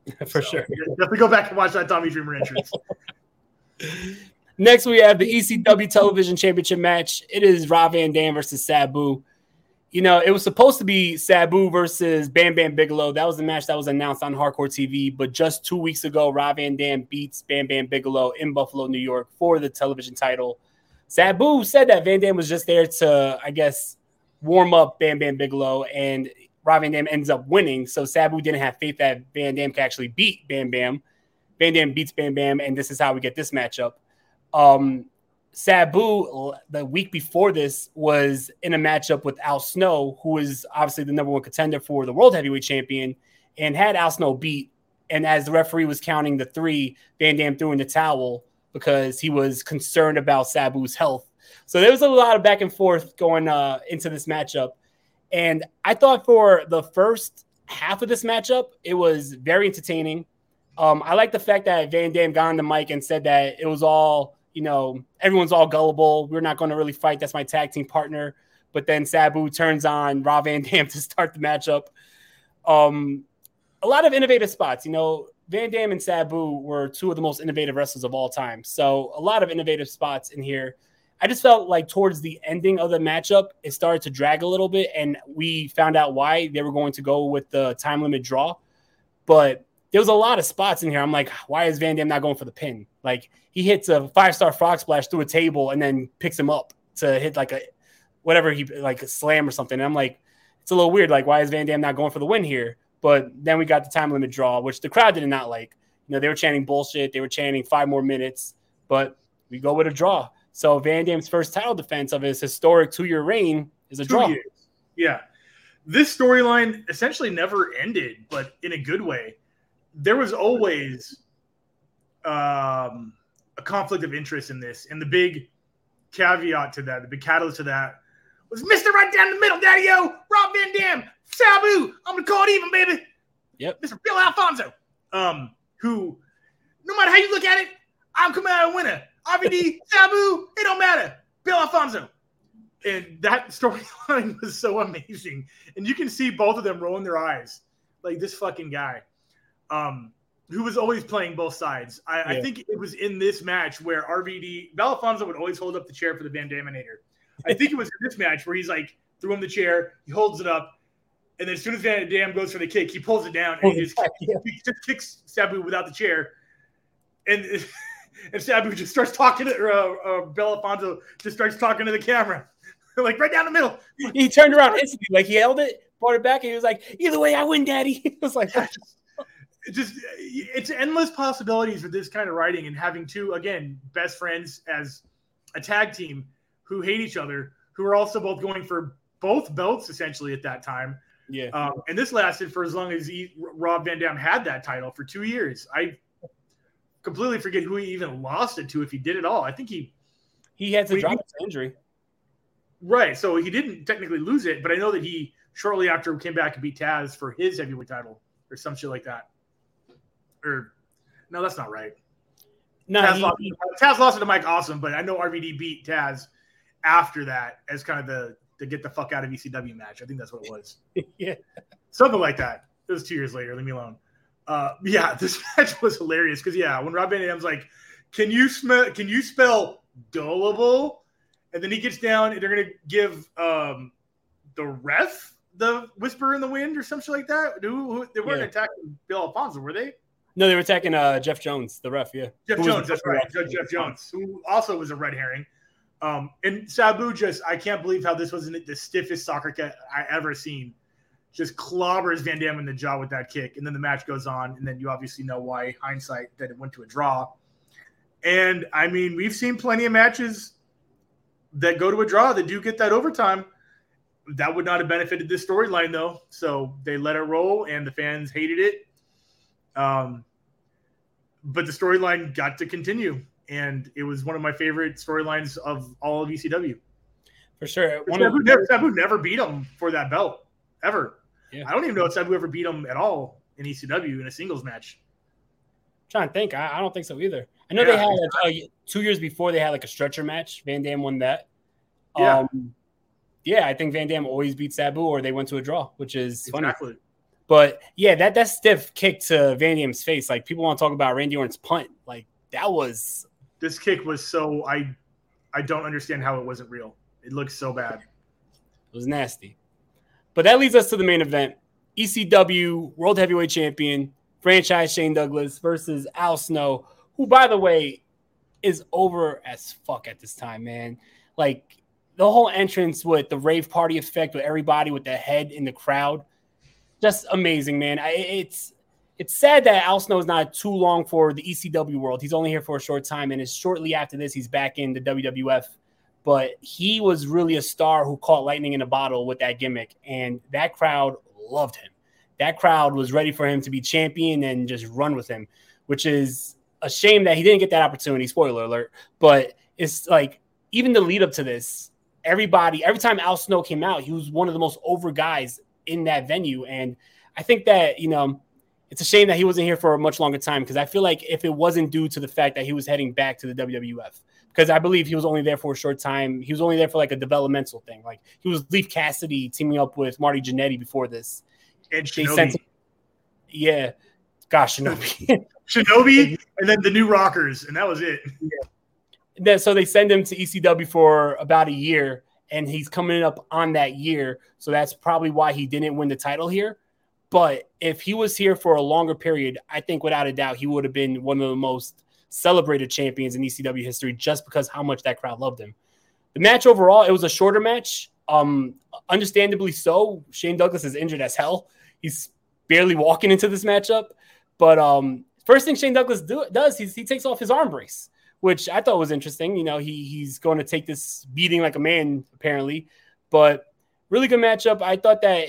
*laughs* for so, sure. Definitely go back and watch that Tommy Dreamer entrance. *laughs* Next, we have the ECW Television Championship match. It is Rob Van Dam versus Sabu you know, it was supposed to be Sabu versus Bam Bam Bigelow. That was the match that was announced on Hardcore TV. But just two weeks ago, Rob Van Dam beats Bam Bam Bigelow in Buffalo, New York for the television title. Sabu said that Van Dam was just there to, I guess, warm up Bam Bam Bigelow, and Rob Van Dam ends up winning. So Sabu didn't have faith that Van Dam could actually beat Bam Bam. Van Dam beats Bam Bam, and this is how we get this matchup. Um, Sabu the week before this was in a matchup with Al Snow, who is obviously the number one contender for the world heavyweight champion, and had Al Snow beat. And as the referee was counting the three, Van Dam threw in the towel because he was concerned about Sabu's health. So there was a lot of back and forth going uh, into this matchup. And I thought for the first half of this matchup, it was very entertaining. Um, I like the fact that Van Dam got on the mic and said that it was all you know, everyone's all gullible. We're not going to really fight. That's my tag team partner. But then Sabu turns on Rob Van Dam *laughs* to start the matchup. Um, a lot of innovative spots. You know, Van Dam and Sabu were two of the most innovative wrestlers of all time. So a lot of innovative spots in here. I just felt like towards the ending of the matchup, it started to drag a little bit, and we found out why they were going to go with the time limit draw. But there was a lot of spots in here. I'm like, why is Van Dam not going for the pin? Like he hits a five star frog splash through a table and then picks him up to hit like a whatever he like a slam or something. And I'm like, it's a little weird. Like, why is Van Dam not going for the win here? But then we got the time limit draw, which the crowd did not like. You know, they were chanting bullshit. They were chanting five more minutes, but we go with a draw. So Van Dam's first title defense of his historic two year reign is a Two draw. Years. Yeah. This storyline essentially never ended, but in a good way there was always um, a conflict of interest in this, and the big caveat to that, the big catalyst to that, was Mister Right down the middle, Daddy O, Rob Van Dam, Sabu. I'm gonna call it even, baby. Yep, Mister Bill Alfonso, um, who, no matter how you look at it, I'm coming out a winner. RVD, Sabu, it don't matter. Bill Alfonso. And that storyline *laughs* was so amazing. And you can see both of them rolling their eyes. Like this fucking guy um, who was always playing both sides. I, yeah. I, think it was in this match where RVD Bill Alfonso would always hold up the chair for the Van Daminator. I think it was in this match where he's like threw him the chair, he holds it up, and then as soon as Van Dam goes for the kick, he pulls it down and he just, yeah. he just kicks Sabu without the chair, and *laughs* and Sabu just starts talking to uh, uh, Bill Alfonso just starts talking to the camera, *laughs* like right down the middle. He turned around instantly, like he held it, brought it back, and he was like, "Either way, I win, Daddy." *laughs* It was like just it's endless possibilities with this kind of writing and having two again best friends as a tag team who hate each other who are also both going for both belts essentially at that time. Yeah. Um, and this lasted for as long as he, rob van dam had that title for two years. I completely forget who he even lost it to if he did it all i think he he had to drop his injury right so he didn't technically lose it but i know that he shortly after came back and beat taz for his heavyweight title or some shit like that or no, that's not right. No, Taz, he, lost, Taz lost it to Mike Awesome, but I know RVD beat Taz after that as kind of the the get the fuck out of ECW match. I think that's what it was. *laughs* yeah, something like that. It was two years later. Leave me alone. Uh, *laughs* yeah, this match was hilarious because yeah, when Rob Van Dam's like, "Can you smell? Can you spell gullible?" And then he gets down, and they're gonna give um, the ref the whisper in the wind or something like that. Who, they weren't yeah. attacking Bill Alfonso, were they? No, they were attacking uh, Jeff Jones, the ref. Yeah, Jeff Jones. That's right. Jeff, Jeff Jones, who also was a red herring. Um, and Sabu just, I can't believe how this wasn't the stiffest soccer kick I ever seen. Just clobbers Van Dam in the jaw with that kick, and then the match goes on, and then you obviously know why hindsight that it went to a draw. And I mean, we've seen plenty of matches that go to a draw that do get that overtime. That would not have benefited this storyline though. So they let it roll, and the fans hated it. Um, but the storyline got to continue, and it was one of my favorite storylines of all of ECW. For sure, one Sabu, never, Sabu never beat him for that belt ever. Yeah. I don't even know if Sabu ever beat him at all in ECW in a singles match. I'm trying to think, I, I, don't think so either. I know yeah. they had uh, two years before they had like a stretcher match. Van Dam won that. Yeah. Um, yeah, I think Van Dam always beat Sabu, or they went to a draw, which is exactly. funny. But yeah, that that stiff kick to Van Dam's face, like people want to talk about Randy Orton's punt, like that was. This kick was so I, I don't understand how it wasn't real. It looks so bad. It was nasty. But that leads us to the main event: ECW World Heavyweight Champion franchise Shane Douglas versus Al Snow, who, by the way, is over as fuck at this time, man. Like the whole entrance with the rave party effect with everybody with the head in the crowd, just amazing, man. I, it's it's sad that Al Snow is not too long for the ECW world. He's only here for a short time, and it's shortly after this he's back in the WWF. But he was really a star who caught lightning in a bottle with that gimmick, and that crowd loved him. That crowd was ready for him to be champion and just run with him, which is a shame that he didn't get that opportunity. Spoiler alert! But it's like even the lead up to this, everybody, every time Al Snow came out, he was one of the most over guys in that venue. And I think that, you know, it's a shame that he wasn't here for a much longer time because I feel like if it wasn't due to the fact that he was heading back to the WWF, because I believe he was only there for a short time, he was only there for like a developmental thing. Like he was Leif Cassidy teaming up with Marty Jannetty before this. And Shinobi. Him, yeah. Gosh, Shinobi. *laughs* Shinobi and then the new Rockers, and that was it. Yeah then so they send him to ECW for about a year, and he's coming up on that year. So that's probably why he didn't win the title here. But if he was here for a longer period, I think without a doubt he would have been one of the most celebrated champions in ECW history just because how much that crowd loved him. The match overall, it was a shorter match. Um, understandably so. Shane Douglas is injured as hell. He's barely walking into this matchup. But um, first thing Shane Douglas do, does, he takes off his arm brace which I thought was interesting. You know, he he's going to take this beating like a man, apparently. But really good matchup. I thought that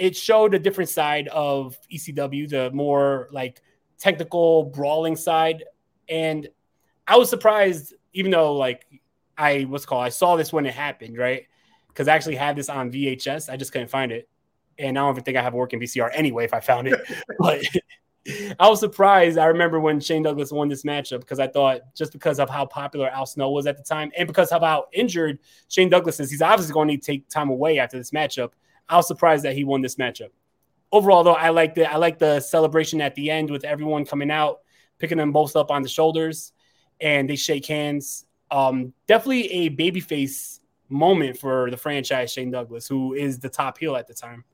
It showed a different side of ECW, the more like technical brawling side. And I was surprised, even though like I what's called I saw this when it happened, right? Because I actually had this on VHS. I just couldn't find it. And I don't even think I have a working VCR anyway if I found it. *laughs* *laughs* but I was surprised. I remember when Shane Douglas won this matchup because I thought just because of how popular Al Snow was at the time and because of how injured Shane Douglas is, he's obviously going to need to take time away after this matchup. I was surprised that he won this matchup. Overall, though, I like the I like the celebration at the end with everyone coming out, picking them both up on the shoulders, and they shake hands. Um, definitely a babyface moment for the franchise, Shane Douglas, who is the top heel at the time.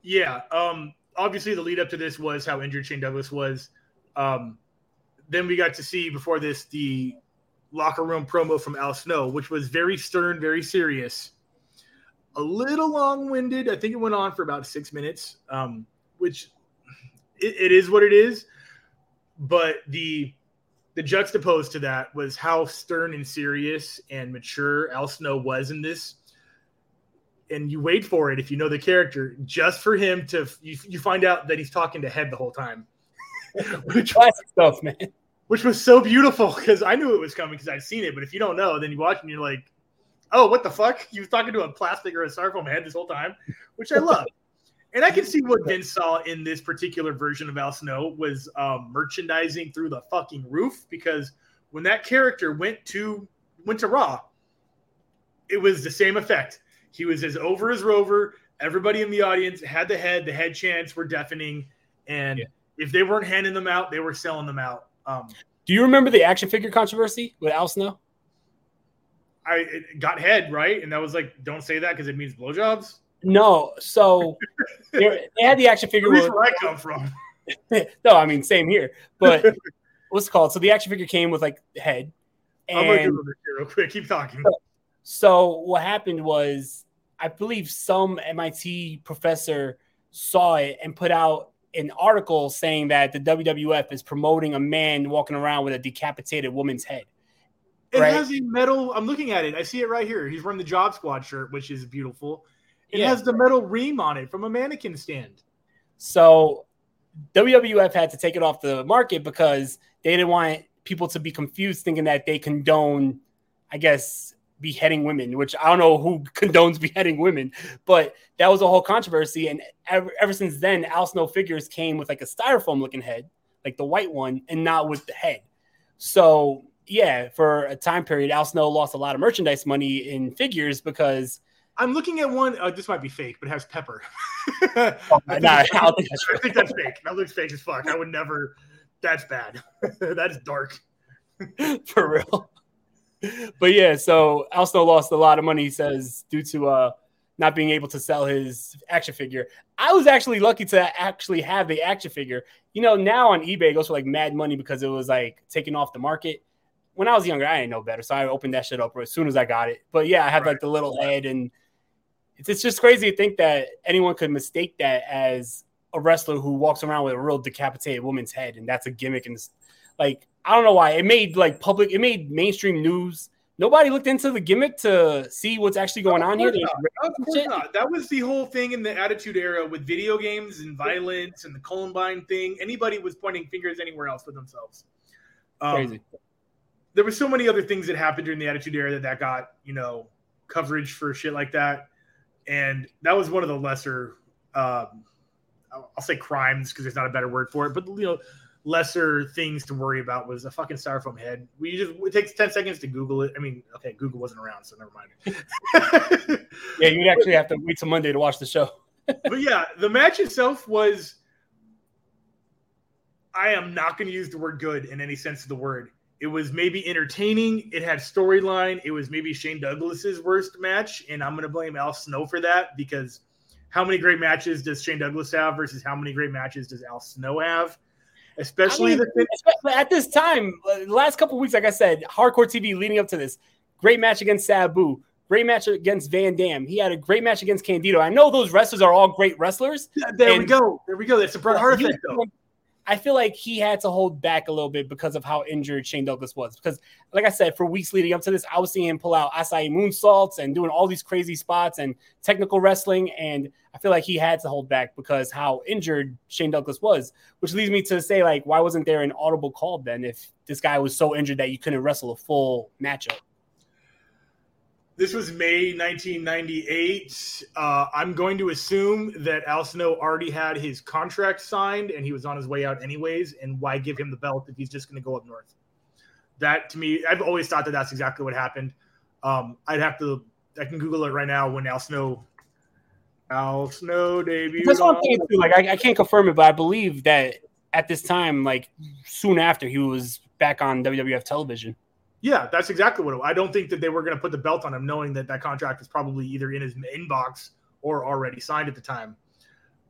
Yeah. Um, obviously, the lead up to this was how injured Shane Douglas was. Um, then we got to see before this the locker room promo from Al Snow, which was very stern, very serious a little long winded. I think it went on for about six minutes, um, which it, it is what it is. But the the juxtaposed to that was how stern and serious and mature Al Snow was in this. And you wait for it if you know the character, just for him to you, you find out that he's talking to Head the whole time. *laughs* which, Classic stuff, man. which was so beautiful because I knew it was coming because I'd seen it. But if you don't know, then you watch and you're like, oh, what the fuck? You was talking to a plastic or a styrofoam head this whole time, which I love. and I can see what Vince saw in this particular version of Al Snow was um, merchandising through the fucking roof because when that character went to went to Raw, it was the same effect. He was as over as Rover. Everybody in the audience had the head. The head chants were deafening, and if they weren't handing them out, they were selling them out. Um, Do you remember the action figure controversy with Al Snow? I it got head right, and that was like, don't say that because it means blowjobs. No, so *laughs* they had the action figure. Where I come from? *laughs* no, I mean same here. But *laughs* what's it called? So the action figure came with like the head. I'm gonna And this here real quick. Keep talking. so what happened was I believe some MIT professor saw it and put out an article saying that the WWF is promoting a man walking around with a decapitated woman's head. It right? has a metal. I'm looking at it. I see it right here. He's wearing the Job Squad shirt, which is beautiful. It Yeah. has the metal ream on it from a mannequin stand. So WWF had to take it off the market because they didn't want people to be confused thinking that they condone, I guess, beheading women, which I don't know who *laughs* condones beheading women, but that was a whole controversy. And ever, ever since then, Al Snow figures came with like a styrofoam looking head, like the white one, and not with the head. So yeah, for a time period, Al Snow lost a lot of merchandise money in figures because I'm looking at one. Uh, this might be fake, but it has pepper. *laughs* Oh, I, think nah, it's- I think that's *laughs* I think that's fake. That looks fake as fuck. I would never. That's bad. *laughs* that's dark. for real. But yeah, so Al Snow lost a lot of money, he says, due to uh not being able to sell his action figure. I was actually lucky to actually have the action figure. You know, now on eBay it goes for like mad money because it was like taken off the market. When I was younger, I didn't know better, so I opened that shit up as soon as I got it. But yeah, I had like the little head, and it's, it's just crazy to think that anyone could mistake that as a wrestler who walks around with a real decapitated woman's head, and that's a gimmick. And like, I don't know why it made like public, it made mainstream news. Nobody looked into the gimmick to see what's actually going on here. Of course not. That was the whole thing in the Attitude Era with video games and violence and the Columbine thing. Anybody was pointing fingers anywhere else but themselves. Um, Crazy. There were so many other things that happened during the Attitude Era that, that got you know coverage for shit like that, and that was one of the lesser. Um, I'll say crimes because there's not a better word for it, but you know, lesser things to worry about was a fucking styrofoam head. We just it takes ten seconds to Google it. I mean, okay, Google wasn't around, so never mind. *laughs* Yeah, you'd actually have to wait till Monday to watch the show. *laughs* but yeah, the match itself was. I am not going to use the word good in any sense of the word. It was maybe entertaining. It had storyline. It was maybe Shane Douglas's worst match, and I'm going to blame Al Snow for that because how many great matches does Shane Douglas have versus how many great matches does Al Snow have? Especially I mean, the at this time, the last couple weeks, like I said, hardcore TV leading up to this, great match against Sabu, great match against Van Dam. He had a great match against Candido. I know those wrestlers are all great wrestlers. there we go. There we go. That's a Bret Hart effect, though. I feel like he had to hold back a little bit because of how injured Shane Douglas was. Because, like I said, for weeks leading up to this, I was seeing him pull out Asai moonsaults and doing all these crazy spots and technical wrestling. And I feel like he had to hold back because how injured Shane Douglas was, which leads me to say, like, why wasn't there an audible call then if this guy was so injured that you couldn't wrestle a full matchup? This was May 1998. Uh, I'm going to assume that Al Snow already had his contract signed and he was on his way out anyways. And why give him the belt if he's just going to go up north? That to me, I've always thought that that's exactly what happened. Um, I'd have to, I can Google it right now when Al Snow, Al Snow debuted. That's what I'm on- thinking too. Like, I, I can't confirm it, but I believe that at this time, like soon after, he was back on WWF television. Yeah, that's exactly what it, I don't think that they were going to put the belt on him, knowing that that contract is probably either in his inbox or already signed at the time.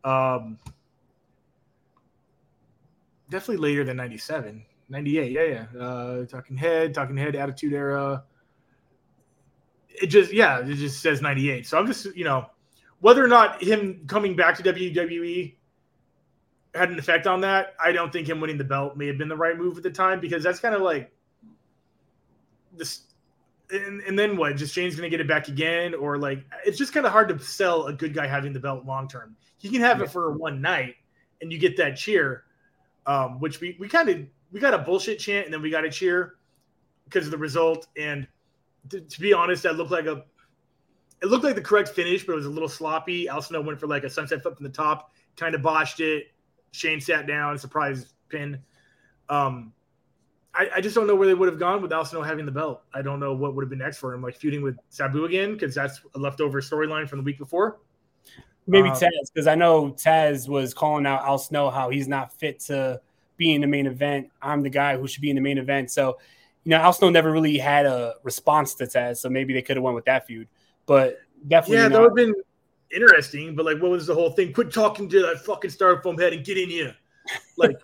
Um, definitely later than 97, 98. Yeah, yeah. Uh, talking head, talking head, attitude era. It just, yeah, it just says 98. So I'm just, you know, whether or not him coming back to WWE had an effect on that, I don't think him winning the belt may have been the right move at the time because that's kind of like this and, and then what just shane's gonna get it back again or like it's just kind of hard to sell a good guy having the belt long term he can have it for one night and you get that cheer um, which we we kind of we got a bullshit chant and then we got a cheer because of the result. And to, to, be honest, that looked like a it looked like the correct finish, but it was a little sloppy. Al Snow went for like a sunset flip from the top, kind of botched it. Shane sat down, surprise pin. Um, I, I, just don't know where they would have gone with Al Snow having the belt. I don't know what would have been next for him, like feuding with Sabu again, because that's a leftover storyline from the week before. Maybe um, Taz, because I know Taz was calling out Al Snow how he's not fit to be in the main event. I'm the guy who should be in the main event. So, you know, Al Snow never really had a response to Taz, so maybe they could have went with that feud. But definitely, yeah, that would have been interesting. But like, what was the whole thing? Quit talking to that fucking styrofoam head and get in here. Like,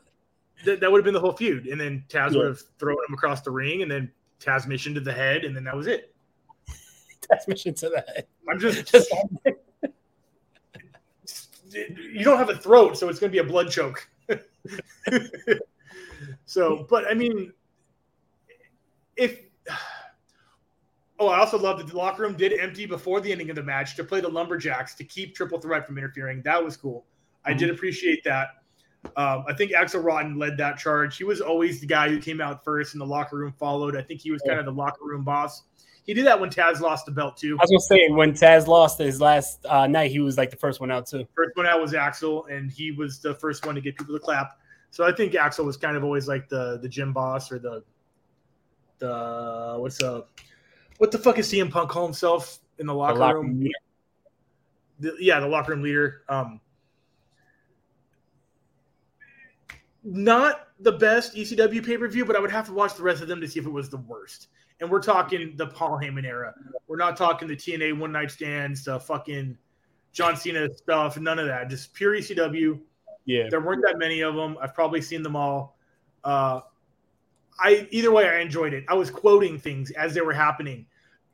th- that would have been the whole feud. And then Taz yeah. would have thrown him across the ring, and then Taz mission to the head, and then that was it. *laughs* Taz mission to the head. I'm just. *laughs* just *laughs* you don't have a throat, so it's going to be a blood choke. so, but I mean, if *sighs* oh, I also love that the locker room did empty before the ending of the match to play the lumberjacks to keep Triple Threat from interfering. That was cool. Mm-hmm. I did mm-hmm. appreciate that. Um, I think Axl Rotten led that charge. He was always the guy who came out first, and the locker room followed. I think he was kind of the locker room boss. He did that when Taz lost the belt too. I was gonna say when Taz lost his last uh, night, he was like the first one out too. First one out was Axl, and he was the first one to get people to clap. So I think Axl was kind of always like the the gym boss or the the what's up? What the fuck is CM Punk call himself in the locker, the locker room? room the, yeah, the locker room leader. Um, not the best ECW pay per view, but I would have to watch the rest of them to see if it was the worst. And we're talking the Paul Heyman era. We're not talking the TNA one night stands, the fucking John Cena stuff, none of that. Just pure ECW. Yeah. There weren't that many of them. I've probably seen them all. Uh, I either way, I enjoyed it. I was quoting things as they were happening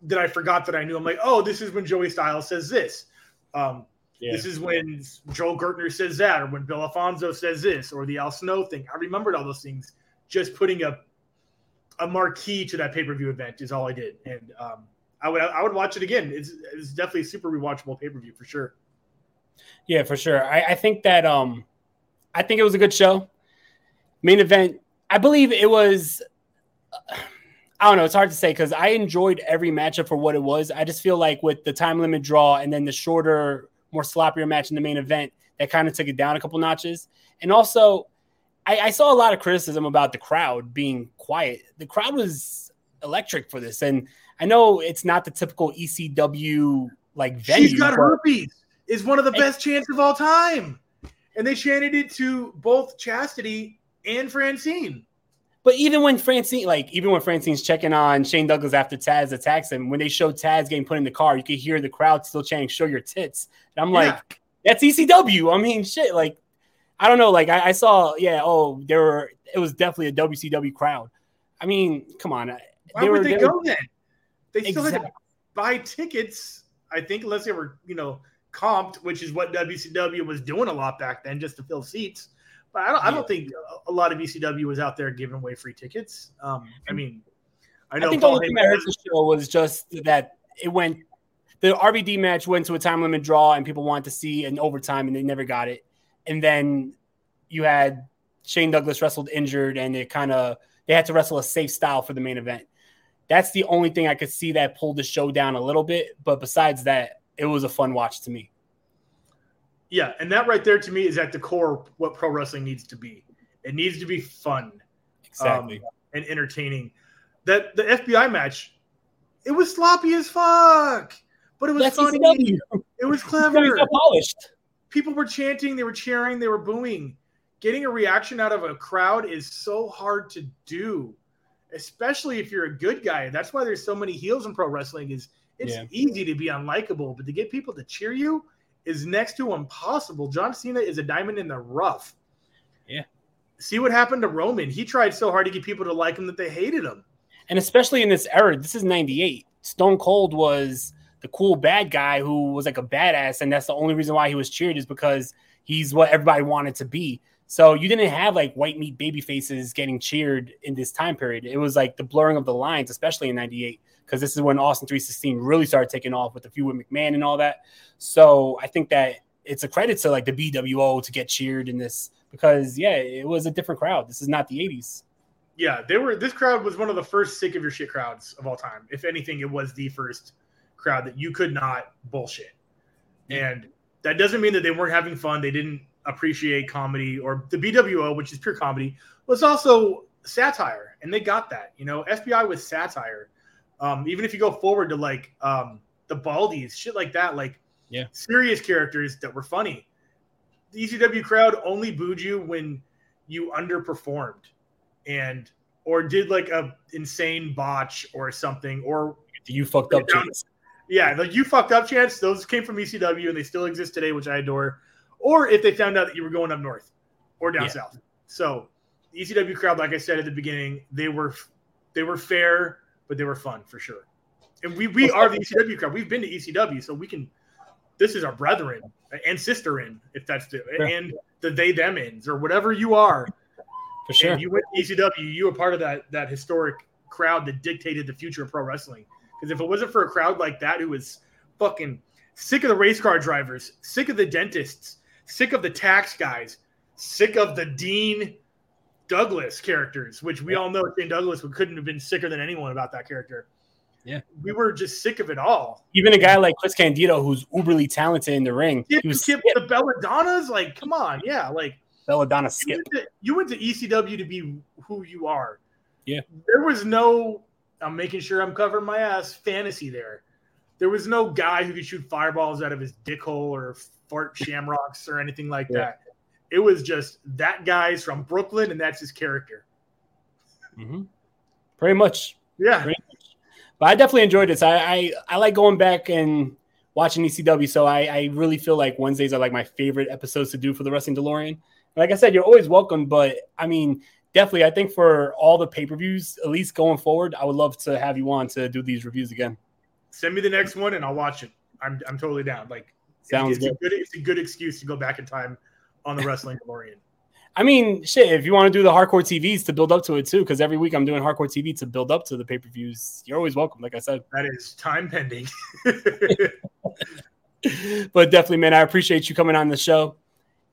that I forgot that I knew. I'm like, oh, this is when Joey Styles says this. Um, yeah. This is when Joel Gertner says that, or when Bill Alfonso says this, or the Al Snow thing. I remembered all those things. Just putting a a marquee to that pay per view event is all I did, and um, I would I would watch it again. It's it's definitely a super rewatchable pay per view for sure. Yeah, for sure. I, I think that um, I think it was a good show. Main event, I believe it was. I don't know. It's hard to say because I enjoyed every matchup for what it was. I just feel like with the time limit draw and then the shorter, more sloppier match in the main event, that kind of took it down a couple notches. And also, I, I, saw a lot of criticism about the crowd being quiet. The crowd was electric for this, and I know it's not the typical ECW like venue. She's got herpes. Is one of the best chants of all time, and they chanted it to both Chastity and Francine. But even when Francine, like even when Francine's checking on Shane Douglas after Taz attacks him, when they show Taz getting put in the car, you can hear the crowd still chanting "Show your tits." And I'm like, that's ECW. I mean, shit. Like I don't know. Like I, I, saw, yeah. Oh, there were. It was definitely a WCW crowd. I mean, come on. Why would were, they, they go were, then? They still exactly. had to buy tickets. I think unless they were, you know, comped, which is what WCW was doing a lot back then, just to fill seats. But I don't. I don't think a lot of ECW was out there giving away free tickets. Um, I mean, I know. I think Paul the only thing that hurt the show was just that it went. The RVD match went to a time limit draw, and people wanted to see an overtime, and they never got it and then you had Shane Douglas wrestled injured, and it kind of they had to wrestle a safe style for the main event. That's the only thing I could see that pulled the show down a little bit. But besides that, it was a fun watch to me. Yeah, and that right there to me is at the core what pro wrestling needs to be. It needs to be fun, exactly, um, and entertaining. That the FBI match, it was sloppy as fuck, but it was That's funny. ECW. It was *laughs* clever. polished people were chanting, they were cheering, they were booing. Getting a reaction out of a crowd is so hard to do, especially if you're a good guy. That's why there's so many heels in pro wrestling. Is it's yeah. easy to be unlikable, but to get people to cheer you is next to impossible. John Cena is a diamond in the rough. Yeah. See what happened to Roman. He tried so hard to get people to like him that they hated him. And especially in this era, this is 98. Stone Cold was the cool bad guy who was like a badass, and that's the only reason why he was cheered is because he's what everybody wanted to be. So you didn't have like white meat baby faces getting cheered in this time period. It was like the blurring of the lines, especially in '98, because this is when Austin 316 really started taking off with the feud with McMahon and all that. So I think that it's a credit to like the BWO to get cheered in this because yeah, it was a different crowd. This is not the '80s. Yeah, they were. This crowd was one of the first sick of your shit crowds of all time. If anything, it was the first crowd that you could not bullshit. And that doesn't mean that they weren't having fun. They didn't appreciate comedy or the BWO, which is pure comedy, was also satire, and they got that. You know, FBI was satire. Um, even if you go forward to like um, the Baldies, shit like that, like yeah, serious characters that were funny. The ECW crowd only booed you when you underperformed and or did like a insane botch or something or you fucked up chance. Yeah, like you fucked up chance. Those came from ECW and they still exist today, which I adore. Or if they found out that you were going up north or down Yeah. south. So the ECW crowd, like I said at the beginning, they were they were fair, but they were fun for sure. And we we are the ECW crowd. We've been to ECW, so we can. This is our brethren and sister in, if that's the Sure. and the they them ins or whatever you are. For sure. And you went to ECW, you were part of that that historic crowd that dictated the future of pro wrestling. Because if it wasn't for a crowd like that who was fucking sick of the race car drivers, sick of the dentists, sick of the tax guys, sick of the Dean Douglas characters, which we all know Shane Douglas couldn't have been sicker than anyone about that character. Yeah. We were just sick of it all. Even a guy like Chris Candido, who's uberly talented in the ring, Skip, he was skip the Bodydonnas, like, come on, yeah, like Bodydonna you went, to, you went to ECW to be who you are. Yeah. There was no, I'm making sure I'm covering my ass, fantasy there. There was no guy who could shoot fireballs out of his dick hole or fart *laughs* shamrocks or anything like Yeah. that. It was just that guy's from Brooklyn and that's his character. hmm Pretty much. Yeah. Pretty much. But I definitely enjoyed this. I, I I like going back and watching ECW. So I, I really feel like Wednesdays are like my favorite episodes to do for the Wrestling DeLorean. Like I said, you're always welcome. But I mean, definitely, I think for all the pay per views, at least going forward, I would love to have you on to do these reviews again. Send me the next one and I'll watch it. I'm, I'm totally down. Like, Sounds it's, good. A good. It's a good excuse to go back in time on the Wrestling DeLorean. *laughs* I mean, shit, if you want to do the hardcore TVs to build up to it too, because every week I'm doing hardcore TV to build up to the pay per views, you're always welcome. Like I said. That is time pending. *laughs* *laughs* but definitely, man, I appreciate you coming on the show.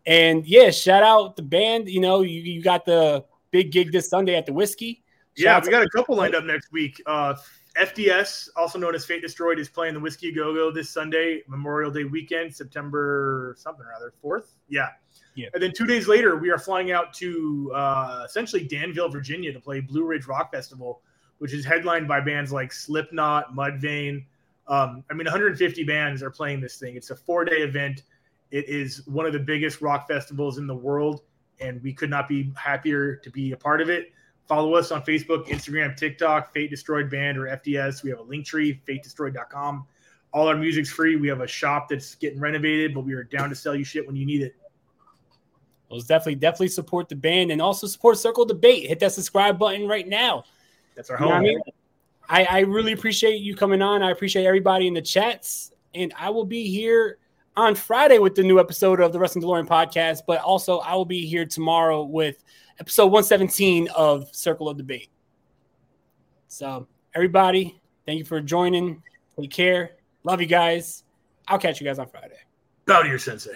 And yeah, shout out the band. You know, you, you got the big gig this Sunday at the Whiskey. Shout Yeah, we got a couple lined up next week. Uh, FDS, also known as Fate Destroyed, is playing the Whiskey Go Go this Sunday, Memorial Day weekend, September something or other, 4th. Yeah. Yeah. And then two days later, we are flying out to uh, essentially Danville, Virginia to play Blue Ridge Rock Festival, which is headlined by bands like Slipknot, Mudvayne. Um, I mean, 150 bands are playing this thing. It's a four day event. It is one of the biggest rock festivals in the world, and we could not be happier to be a part of it. Follow us on Facebook, Instagram, TikTok, Fate Destroyed Band or FDS. We have a Linktree, fatedestroyed.com. All our music's free. We have a shop that's getting renovated, but we are down to sell you shit when you need it. Well, definitely, definitely support the band and also support Circle Debate. Hit that subscribe button right now. That's our You know home. I mean? I, I really appreciate you coming on. I appreciate everybody in the chats. And I will be here on Friday with the new episode of the Wrestling DeLorean podcast. But also, I will be here tomorrow with episode 117 of Circle of Debate. So, everybody, thank you for joining. Take care. Love you guys. I'll catch you guys on Friday. Bow to your sensei.